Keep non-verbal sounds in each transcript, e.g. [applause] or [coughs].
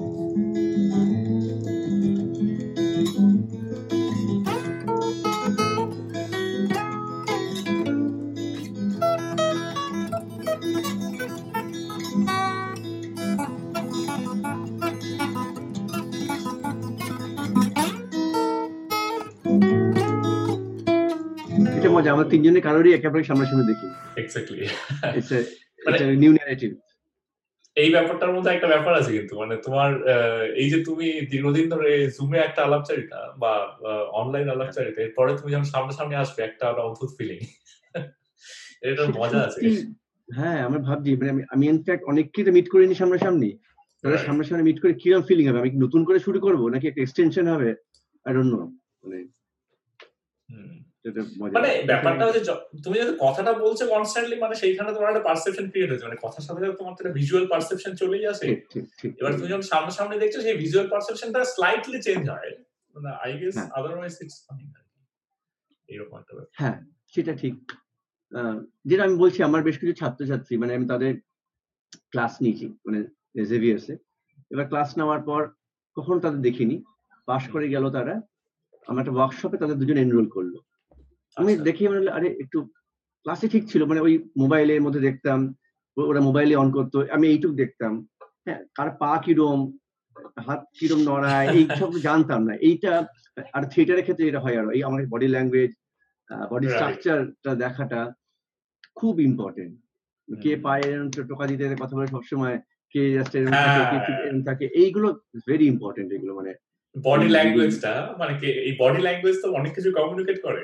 এটা মজা আমরা তিনজনে কারোরই একেবারে সামনাসামনি দেখি এক্স্যাক্টলি ইটস নিউ ন্যারেটিভ এই ব্যাপারটার মধ্যে একটা ব্যাপার আছে কিন্তু মানে তোমার এই যে তুমি দীর্ঘদিন ধরে জুমে একটা আলাপচারিতা বা অনলাইন আলাপচারিতা এরপরে তুমি যখন সামনাসামনি আসবে একটা অদ্ভুত ফিলিং [laughs] এটার মজা আছে। হ্যাঁ আমি ভাবছি মানে আমি আমি ইনফ্যাক্ট অনেককে তো মিট করিনি সামনাসামনি। তাহলে. সামনাসামনি মিট করে কীরকম ফিলিং হবে? আমি নতুন করে শুরু করব নাকি একটা এক্সটেনশন হবে? আই ডোন্ট নো মানে মানে ব্যাপারটা হচ্ছে তুমি যদি কথাটা বলছো কনস্ট্যান্টলি মানে সেইখানে তোমার একটা পারসেপশন ক্রিয়েট হয়েছে মানে কথার সাথে সাথে তোমার একটা ভিজুয়াল পারসেপশন চলেই আসে। এবার তুমি যখন সামনাসামনি দেখছ সেই ভিজুয়াল পারসেপশনটা স্লাইটলি চেঞ্জ হয়। মানে I guess. Otherwise it's fine এরকম একটা হ্যাঁ সেটা ঠিক। আহ, যেটা আমি বলছি আমার বেশ কিছু ছাত্রছাত্রী মানে আমি তাদের ক্লাস নিয়েছি মানে জেভিয়ার্সে এবার ক্লাস নেওয়ার পর কখনো তাদের দেখিনি। পাশ করে গেল তারা। আমার একটা ওয়ার্কশপে তাদের দুজন এনরোল করল। আমি আচ্ছা। দেখি মানে আরে একটু ক্লাসে ঠিক ছিল মানে ওই মোবাইলের মধ্যে দেখতাম ওরা মোবাইলে অন করতো আমি এইটুকু দেখতাম হ্যাঁ কার পা কিরম হাত কিরম নড়ায় এই সব জানতাম না এইটা আর থিয়েটারের ক্ষেত্রে এটা হয় আর এই আমার বডি ল্যাঙ্গুয়েজ বডি. স্ট্রাকচারটা দেখাটা খুব ইম্পর্টেন্ট কে পায়ে টোকা দিতে কথা বলে সবসময় কে জাস্ট হ্যাঁ। থাকে এইগুলো ভেরি ইম্পর্টেন্ট এগুলো মানে বডি ল্যাঙ্গুয়েজটা মানে কি এই বডি ল্যাঙ্গুয়েজ তো অনেক কিছু কমিউনিকেট করে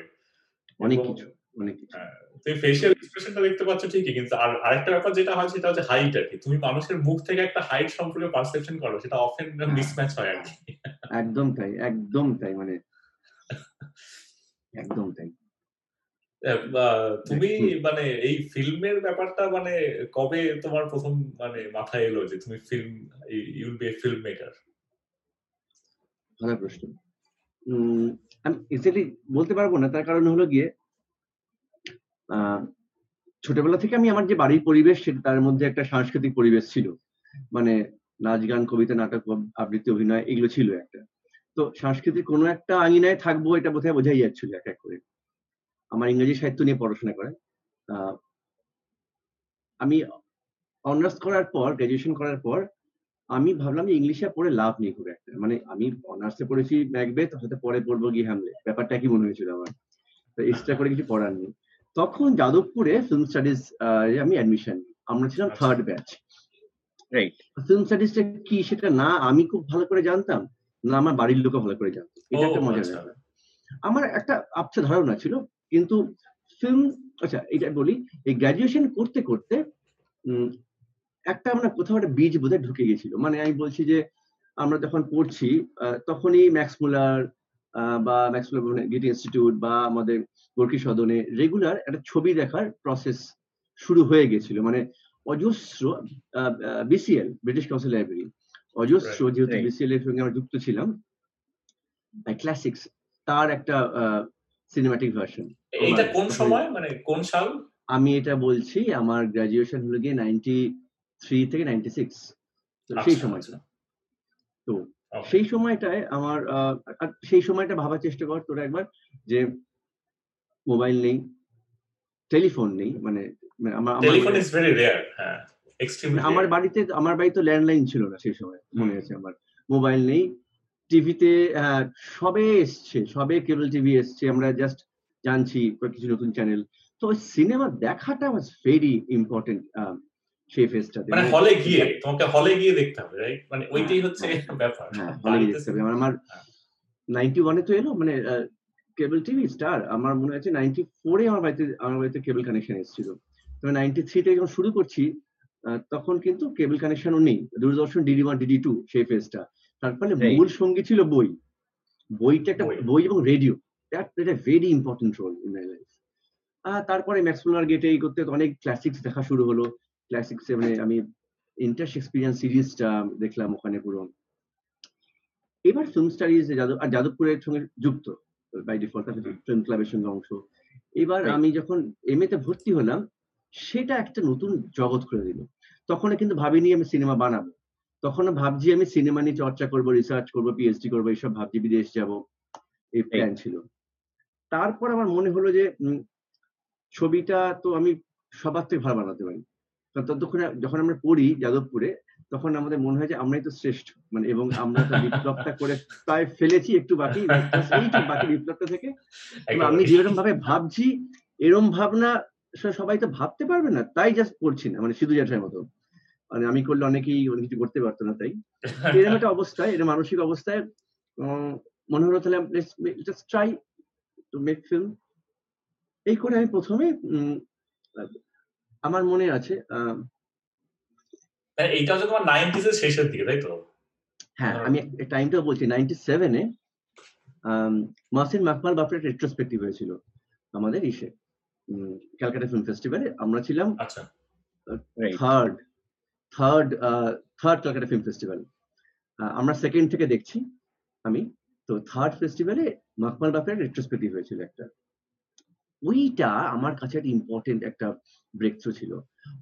অনেক কিছু অনেক কিছু। হ্যাঁ, তুমি ফেশিয়াল এক্সপ্রেশনটা দেখতে পাচ্ছ ঠিকই কিন্তু আর আরেকটা ব্যাপার যেটা হয় সেটা হচ্ছে হাইট আর কি। তুমি মানুষের মুখ থেকে একটা হাইট সম্পর্কে পারসেপশন করো সেটা অফেন মিসম্যাচ হয় আর কি। একদম তাই একদম তাই মানে। একদম তাই। তুমি মানে এই ফিল্মের ব্যাপারটা মানে কবে তোমার প্রথম মানে মাথায় এলো যে তুমি film you'll be a film maker ভালো প্রশ্ন। আমি এক্স্যাক্টলি বলতে পারব না, তার কারণ হলো গিয়ে ছোটবেলা থেকে আমি আমার যে বাড়ির পরিবেশ, সেটা তার মধ্যে একটা সাংস্কৃতিক পরিবেশ ছিল। মানে নাচ গান, কবিতা, নাটক আবৃত্তি, অভিনয় এগুলো ছিল একটা। তো সাংস্কৃতিক কোনো একটা আঙিনায় থাকব, এটা বোধহয় বোঝাই যাচ্ছিল এক এক করে। আমার ইংরেজি সাহিত্য নিয়ে পড়াশোনা করে। আমি অনার্স করার পর গ্রাজুয়েশন করার পর আমি ভাবলাম যে ইংলিশে পড়ে লাভ নেই খুব একটা। মানে আমি অনার্সে পড়েছি ম্যাকবেথ হয়তো পরে পড়ব গিয়ে হ্যামলে ব্যাপারটা কি মনে হয়েছিল আমার। তো এক্সট্রা করে কিছু পড়ার নেই। তখন যাদবপুরে ফিল্ম স্টাডিজ আমি অ্যাডমিশন আমরা ছিলাম। থার্ড ব্যাচ রাইট ফিল্ম স্টাডিজটা কি সেটা না আমি খুব ভালো করে জানতাম না আমার বাড়ির লোকও ভালো করে জানতো। এটা একটা মজার আচ্ছা। ব্যাপার। আমার একটা আবছা ধারণা ছিল কিন্তু ফিল্ম আচ্ছা এটা বলি এই গ্রাজুয়েশন করতে করতে উম, একটা আমরা কোথাও একটা বীজ বোধহয় ঢুকে গেছিল। মানে আমি বলছি যে আমরা যখন পড়ছি তখনই ম্যাক্স মুলার আহ, বা ম্যাক্সমুলার গিটি ইনস্টিটিউট বা আমাদের গোর্কি সদনে রেগুলার একটা ছবি দেখার প্রসেস শুরু হয়ে গেছিল। মানে অজস্র বিসিএল ব্রিটিশ কাউন্সিল লাইব্রেরি অজস্র যেহেতু বিসিএল এর সঙ্গে আমরা যুক্ত ছিলাম ক্লাসিক্স তার একটা সিনেমাটিক ভার্সন এটা কোন সময়? মানে কোন সাল? আমি এটা বলছি আমার গ্রাজুয়েশন হলো গিয়ে নাইনটি থ্রি থেকে নাইনটি সিক্স সেই আচ্ছা, সময়টা। আচ্ছা। তো সেই সময়টায় আমার সেই সময়টা ভাবার চেষ্টা কর তোরা একবার যে মোবাইল নেই টেলিফোন নেই মানে মানে আমার মানে- হ্যাঁ আমার বাড়িতে আমার বাড়িতে ল্যান্ডলাইন ছিল না সেই সময় মনে আছে আমার। মোবাইল নেই টিভিতে সবে এসছে সবে কেবল টিভি এসছে আমরা জাস্ট জানছি কিছু নতুন চ্যানেল তো সিনেমা দেখাটা ওয়াজ ভেরি ইম্পর্টেন্ট সেই ফেজটাতে মানে হলে গিয়ে তোমাকে হলে গিয়ে দেখতে হবে রাইট মানে ওইটাই হচ্ছে হ্যাঁ, ব্যাপার। হ্যাঁ হলে গিয়ে দেখতে হবে। আমার নাইনটি ওয়ানে তো এলো মানে কেবল টিভি স্টার আমার মনে আছে নাইনটি ফোরে আমার বাড়িতে আমার বাড়িতে কেবল কানেকশন এসেছিল। নাইনটি থ্রিতে যখন শুরু করছি তখন কিন্তু কেবল কানেকশনও নেই। Doordarshan DD one DD two সেই ফেজটা তার ফলে মূল সঙ্গী ছিল বই। বইটা একটা বই। বই এবং radio that played a very important role in my life তারপরে ম্যাক্সমুলার গেটে এই করতে অনেক ক্লাসিক্স দেখা শুরু হলো। ক্লাসিক্সে মানে আমি ইন্টার এক্সপিরিয়েন্স সিরিজটা দেখলাম ওখানে পুরো। এবার ফিল্ম স্টাডিজ যাদব আর যাদবপুরের সঙ্গে যুক্ত বাই ডিফল্ট ফিল্ম ক্লাবের সঙ্গে অংশ। এবার আমি যখন এম তে ভর্তি হলাম সেটা একটা নতুন জগৎ খুলে দিল। তখন কিন্তু ভাবিনি আমি সিনেমা বানাবো। তখন ভাবছি আমি সিনেমা নিয়ে চর্চা করব রিসার্চ করব পিএইচডি করব এইসব ভাবছি বিদেশ যাব। এই প্ল্যান ছিল। তারপর আমার মনে হলো যে ছবিটা তো আমি সবার থেকে ভালো বানাতে পারি। ততক্ষণে যখন আমরা পড়ি যাদবপুরে তখন আমাদের মনে হয় যে আমরাই তো শ্রেষ্ঠ। মানে এবং আমরা তো বিপ্লবটা করে প্রায় ফেলেছি একটু বাকি বাকি বিপ্লবটা থেকে। আমি যেরকম ভাবে ভাবছি এরম ভাবনা সবাই তো ভাবতে পারবে না তাই জাস্ট পড়ছি না মানে সিধু জ্যাঠার মতো। মানে আমি করলে অনেকেই অনেক কিছু করতে পারতো না তাই। এরকম একটা অবস্থায় এরকম মানসিক অবস্থায় মনে হলো তাহলে just try to make film এই করে আমি প্রথমে আমার মনে আছে আহ, মানে এইটা হচ্ছে তোমার নাইনটিস এর শেষের দিকে তাই তো? হ্যাঁ। আমি টাইমটা বলছি নাইনটি সেভেনে মাসিন মাকমাল বাপের রেট্রোস্পেক্টিভ হয়েছিল আমাদের ইসে ক্যালকাটা ফিল্ম ফেস্টিভ্যালে আমরা ছিলাম আচ্ছা. Third third third Calcutta film festival আমরা সেকেন্ড থেকে দেখছি আমি। তো থার্ড ফেস্টিভ্যালে মাকমাল বাপের রেট্রোস্পেক্টিভ হয়েছিল একটা। ওইটা আমার কাছে একটা ইম্পর্টেন্ট একটা ব্রেক থ্রু ছিল।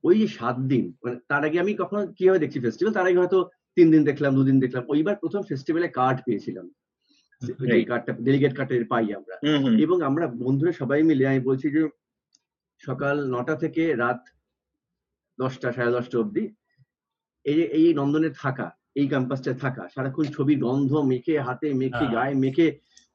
ওই যে সাত দিন মানে তার আগে আমি কখনো কীভাবে দেখছি ফেস্টিভ্যাল তার আগে হয়তো তিন দিন দেখলাম দুদিন দেখলাম। ওইবার প্রথম ফেস্টিভ্যালে কার্ড পেয়েছিলাম। কার্ডটা ডেলিগেট কার্ডটা পাই আমরা। এবং আমরা বন্ধুরা সবাই মিলে আমি বলছি যে সকাল নটা থেকে রাত দশটা সাড়ে দশটা অবধি এই যে এই নন্দনে থাকা এই ক্যাম্পাসটা থাকা সারাক্ষণ ছবি গন্ধ মেখে হাতে মেখে হ্যাঁ। গায়ে মেখে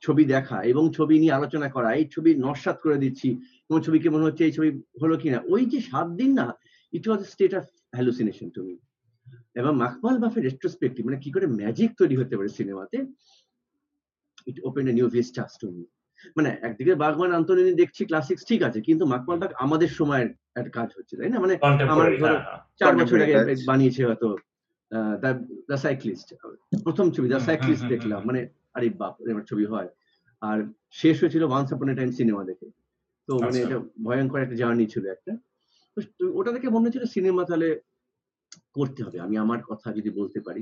ছবি দেখা এবং ছবি নিয়ে আলোচনা করা এই ছবি নস্বাত করে দিচ্ছি তোমার ছবিকে মনে হচ্ছে এই ছবি হলো কিনা ওই যে সাত দিন না it was state of hallucination তুমি এবং মাকমাল বাফের রেট্রোস্পেক্টিভ মানে কি করে ম্যাজিক তৈরি হতে পারে সিনেমাতে it open a new vistas to me মানে একদিকে বাগবান আন্তনিনি দেখছি ক্লাসিক্স ঠিক আছে কিন্তু মাকমাল বাগ আমাদের সময়ের একটা কাজ হচ্ছে তাই না? মানে ধরো- হ্যাঁ হ্যাঁ। চার বছর আগে বানিয়েছে হয়তো দ্য সাইক্লিস্ট প্রথম ছবি দ্য সাইক্লিস্ট দেখলাম মানে আরে বাপ এবার ছবি হয়। আর শেষ হয়েছিল ওয়ান্স আপন এ টাইম সিনেমা দেখে। তো মানে আচ্ছা। এটা ভয়ঙ্কর একটা জার্নি ছিল একটা। তো ওটা দেখে মনে হচ্ছিল সিনেমা তাহলে করতে হবে। আমি আমার কথা যদি বলতে পারি।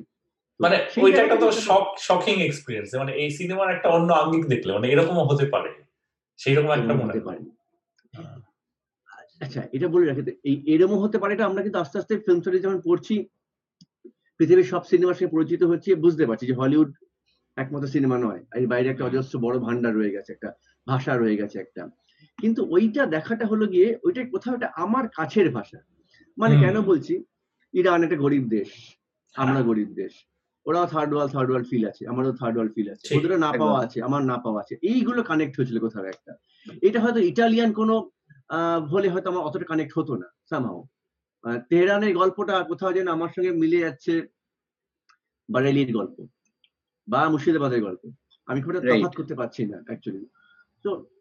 মানে ওইটা একটা তো শক শকিং এক্সপিরিয়েন্স মানে এই সিনেমার একটা অন্য আঙ্গিক দেখলে মানে এরকমও হতে পারে। সেই রকম একটা মনে পারে। আচ্ছা এটা বলে রাখি। এই এরকম হতে পারে এটা আমরা কিন্তু আস্তে আস্তে ফিল্ম স্টাডি যখন পড়ছি পৃথিবীর সব সিনেমার সঙ্গে পরিচিত হচ্ছে বুঝতে পারছি যে হলিউড একমাত্র সিনেমা নয় এর বাইরে একটা অজস্র বড় ভান্ডার রয়ে গেছে একটা ভাষা রয়ে গেছে একটা। কিন্তু ওইটা দেখাটা হলো গিয়ে ওইটা কোথাও একটা আমার কাছের ভাষা। মানে কেন বলছি? ইরান একটা গরিব দেশ আমরা গরিব দেশ। ওরাও third world third world feel আছে আমারও থার্ড ওয়ার্ল্ড ফিল আছে। ওদেরও না পাওয়া আছে আমার না পাওয়া আছে। এইগুলো কানেক্ট হয়েছিল কোথাও একটা। এটা হয়তো ইটালিয়ান কোনো আহ, হলে হয়তো আমার অতটা কানেক্ট হতো না সামহাও তেহরানের গল্পটা কোথাও যেন আমার সঙ্গে মিলে যাচ্ছে বারেলির গল্প। বা মুর্শিদাবাদের গল্প। আমি খুব একটা তফাৎ করতে পারছি না অ্যাকচুয়ালি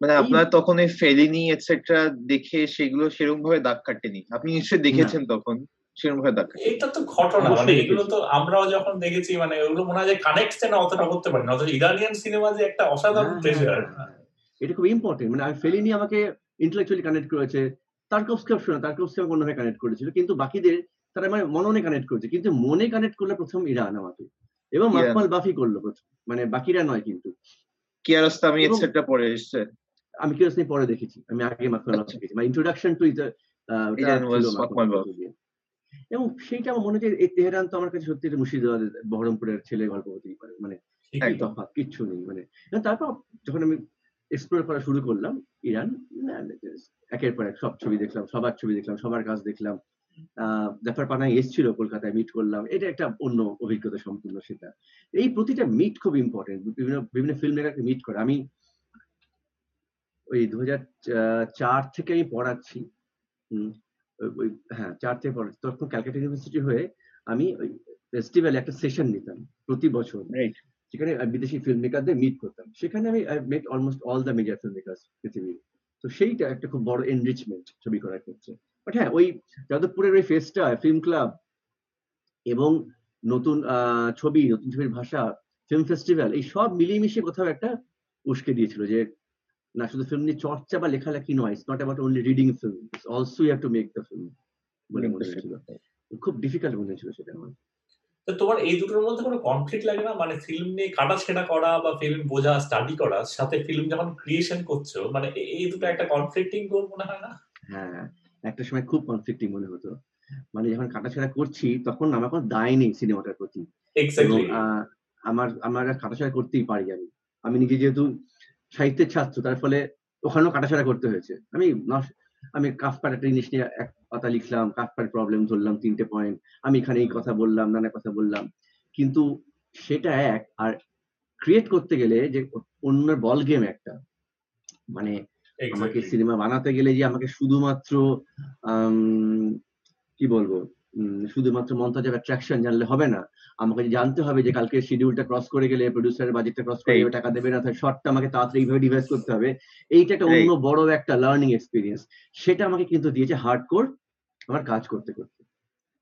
মানে আপনার তখন এই ফেলিনি এটসেট্রা দেখে সেগুলো সেরকম ভাবে দাগ কাটেনি। আপনি নিশ্চয়ই দেখেছেন তখন সেরকম ভাবে দাগ এটা তো ঘটনা মানে এগুলো তো আমরাও যখন দেখেছি মানে ওগুলো মনে হয় যে কানেক্ট না অতটা করতে পারি না। অথচ ইরানিয়ান সিনেমা যে একটা অসাধারণ হ্যাঁ। এটা খুব ইম্পর্টেন্ট মানে আমি ফেলিনি আমাকে ইন্টেলেকচুয়ালি কানেক্ট করেছে তারকোভস্কিও শোনা তারকোভস্কি আমাকে অন্যভাবে কানেক্ট করেছিল কিন্তু বাকিদের তারা মানে মননে কানেক্ট করেছে কিন্তু মনে কানেক্ট করলে প্রথম ইরান আমাকে। এবং মাকমাল বাফি করল প্রথম। মানে বাকিরা নয় কিন্তু। কিয়ারস্তামি এটসেট্রা পরে এসছে। আমি কিরোসনি পরে দেখেছি? আমি আগে মাকমাল বাফি আচ্ছা। দেখেছি। মানে introduction to is Iran Makhmalbaf. এবং সেইটা আমার মনে হচ্ছে এই তেহরান তো আমার কাছে সত্যি একটা মুর্শিদাবাদের বহরমপুরের ছেলে গল্প হতেই পারে। মানে তফাৎ কিচ্ছু নেই। মানে তারপর যখন আমি এক্সপ্লোর করা শুরু করলাম ইরান একের পর এক সব ছবি দেখলাম সবার ছবি দেখলাম সবার কাজ দেখলাম। জাফর পানাই এসেছিল কলকাতায় মিট করলাম। এটা একটা অন্য অভিজ্ঞতা সম্পূর্ণ সেটা। এই প্রতিটা মিট খুব ইম্পর্টেন্ট বিভিন্ন বিভিন্ন ফিল্ম মেকারকে মিট করে। আমি ওই দু চার থেকে আমি পড়াচ্ছি। হ্যাঁ চার থেকে পড়াচ্ছি। তখন ক্যালকাটা ইউনিভার্সিটি হয়ে আমি ওই ফেস্টিভ্যালে একটা সেশন নিতাম প্রতি বছর। সেখানে বিদেশি ফিল্ম মেকারদের মিট করতাম। সেখানে আমি met almost all the major film makers পৃথিবীর। তো সেইটা একটা খুব বড় এনরিচমেন্ট ছবি করার ক্ষেত্রে। বাট হ্যাঁ ওই যাদবপুরের ওই ফেস্টটা ফিল্ম ক্লাব এবং নতুন ছবি নতুন ছবির ভাষা ফিল্ম ফেস্টিভ্যাল এই সব মিলিয়ে মিশিয়ে কোথাও একটা উস্কে দিয়েছিল যে না শুধু ফিল্ম নিয়ে চর্চা বা লেখালেখি নয় it's not about only reading film it's also you have to make the film বলে মনে হয়েছিল খুব ডিফিকাল্ট মনে হয়েছিল সেটা আমার। তো তোমার এই দুটোর মধ্যে কোনো কনফ্লিক্ট লাগে না? মানে ফিল্ম নিয়ে কাটাছেড়া করা বা ফিল্ম বোঝা স্টাডি করা সাথে ফিল্ম যখন ক্রিয়েশন করছ মানে এই দুটো একটা কনফ্লিক্টিং গোল মনে হয় না? হ্যাঁ। একটা সময় খুব কনফ্লিক্টিং মনে হতো। মানে যখন কাটাছেড়া করছি তখন আমার কোনো দায় নেই সিনেমাটার প্রতি। আমার আমার কাটাছেড়া করতেই পারি আমি। আমি নিজে যেহেতু সাহিত্যের ছাত্র তার ফলে ওখানেও কাটাছেড়া করতে হয়েছে। আমি আমি কাফকার একটা জিনিস নিয়ে এক কথা লিখলাম কাফকার প্রবলেম ধরলাম তিনটে পয়েন্ট আমি এখানে এই কথা বললাম নানা কথা বললাম। কিন্তু সেটা এক আর ক্রিয়েট করতে গেলে যে অন্য বল গেম একটা। মানে আমাকে সিনেমা বানাতে গেলে যে আমাকে শুধুমাত্র কি বলব? শুধুমাত্র মন্তাজ অ্যাট্রাকশন জানলে হবে না। আমাকে জানতে হবে যে কালকে শিডিউলটা ক্রস করে গেলে প্রডিউসারের বাজেটটা ক্রস করে গেলে টাকা দেবে না তাহলে শর্টটা আমাকে তাড়াতাড়ি এইভাবে ডিভাইস করতে হবে। এইটা একটা অন্য বড় একটা লার্নিং এক্সপিরিয়েন্স সেটা আমাকে কিন্তু দিয়েছে হার্ড কোর আমার কাজ করতে করতে।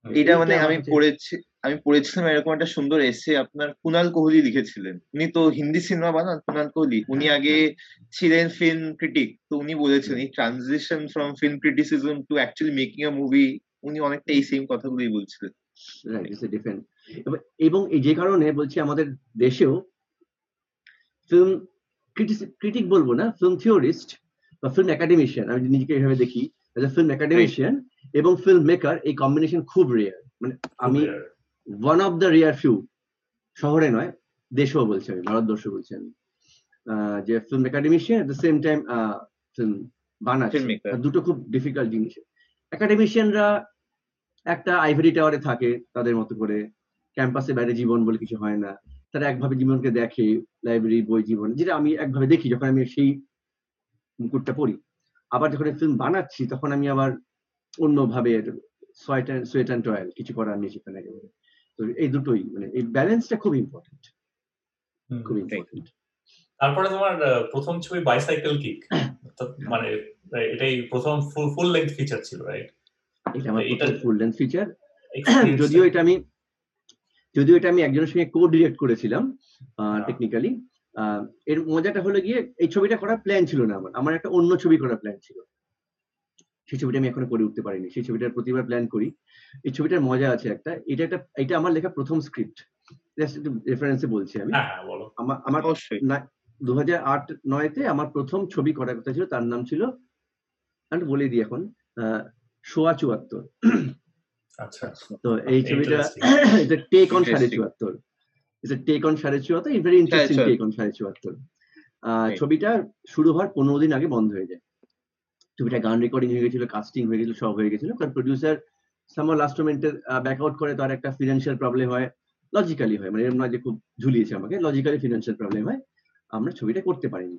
এটা মানে আমি পড়েছি আমি পড়েছিলাম এরকম একটা সুন্দর এসে আপনার কুনাল কোহলি লিখেছিলেন। উনি তো হিন্দি সিনেমা বানান কুনাল কোহলি। উনি আগে ছিলেন ফিল্ম ক্রিটিক তো উনি বলেছেন এই transition from film criticism to actually making a movie উনি অনেকটা এই সেম কথাগুলোই বলছিলেন। এবং এই যে কারণে বলছি আমাদের দেশেও ফিল্ম ক্রিটিক বলব না ফিল্ম থিওরিস্ট বা ফিল্ম একাডেমিশিয়ান আমি নিজেকে এইভাবে দেখি ফিল্ম একাডেমিশিয়ান এবং ফিল্ম মেকার এই কম্বিনেশন খুব রেয়ার মানে আমি one of the rare few শহরে নয় দেশেও বলছি আমি ভারতবর্ষ বলছি আমি যে film academician at the same time film বানাচ্ছে। দুটো খুব ডিফিকাল্ট জিনিস। একাডেমিশিয়ানরা একটা আইভরি টাওয়ারে থাকে তাদের মতো করে ক্যাম্পাসে বাইরে জীবন বলে কিছু হয় না তারা একভাবে জীবনকে দেখে লাইব্রেরি বই জীবন যেটা আমি একভাবে দেখি যখন আমি সেই মুকুটটা পড়ি। আবার যখন ফিল্ম বানাচ্ছি তখন আমি আবার অন্যভাবে sweat and sweat and toil কিছু করার নেই সেখানে। একেবারে তো এই দুটোই মানে এই ব্যালেন্সটা খুব ইম্পর্টেন্ট খুব ইম্পর্টেন্ট তারপরে তোমার প্রথম ছবি বাইসাইকেল কিক মানে এটাই প্রথম ফুল ফুল লেন্থ ফিচার ছিল রাইট এটা আমার এটা- ফুল লেন্থ ফিচার যদিও এটা আমি যদিও এটা আমি একজনের সঙ্গে কো ডিরেক্ট করেছিলাম টেকনিক্যালি এর মজাটা হলো গিয়ে এই ছবিটা করার প্ল্যান ছিল না আমার আমার একটা অন্য ছবি করার প্ল্যান ছিল। সেই ছবিটা আমি এখনও করে উঠতে পারিনি। সেই ছবিটার প্রতিবার প্ল্যান করি। এই ছবিটার মজা আছে একটা। এটা একটা এটা আমার লেখা প্রথম স্ক্রিপ্ট জাস্ট একটু রেফারেন্সে বলছি আমি। হ্যাঁ হ্যাঁ বলো। আমার আমার দু হাজার আট নয়তে আমার প্রথম ছবি করার কথা ছিল। তার নাম ছিল আমি বলে দিই এখন আহ, সোয়া চুয়াত্তর। আচ্ছা। তো এই ছবিটা এটা টেক অন সাড়ে চুয়াত্তর। এটা টেক অন সাড়ে চুয়াত্তর ভেরি ইন্টারেস্টিং টেক অন সাড়ে চুয়াত্তর। আহ, ছবিটা শুরু হওয়ার পনেরো দিন আগে বন্ধ হয়ে যায়। ছবিটা গান রেকর্ডিং হয়ে গেছিল কাস্টিং হয়ে গেছিল, সব হয়ে গেছিল। কারণ প্রডিউসার সামার লাস্ট মোমেন্টে ব্যাক আউট করে তার একটা ফিনান্সিয়াল প্রবলেম হয় লজিক্যালি হয়। মানে এরকম না যে খুব ঝুলিয়েছে আমাকে লজিক্যালি ফিনান্সিয়াল প্রবলেম হয়। আমরা ছবিটা করতে পারিনি।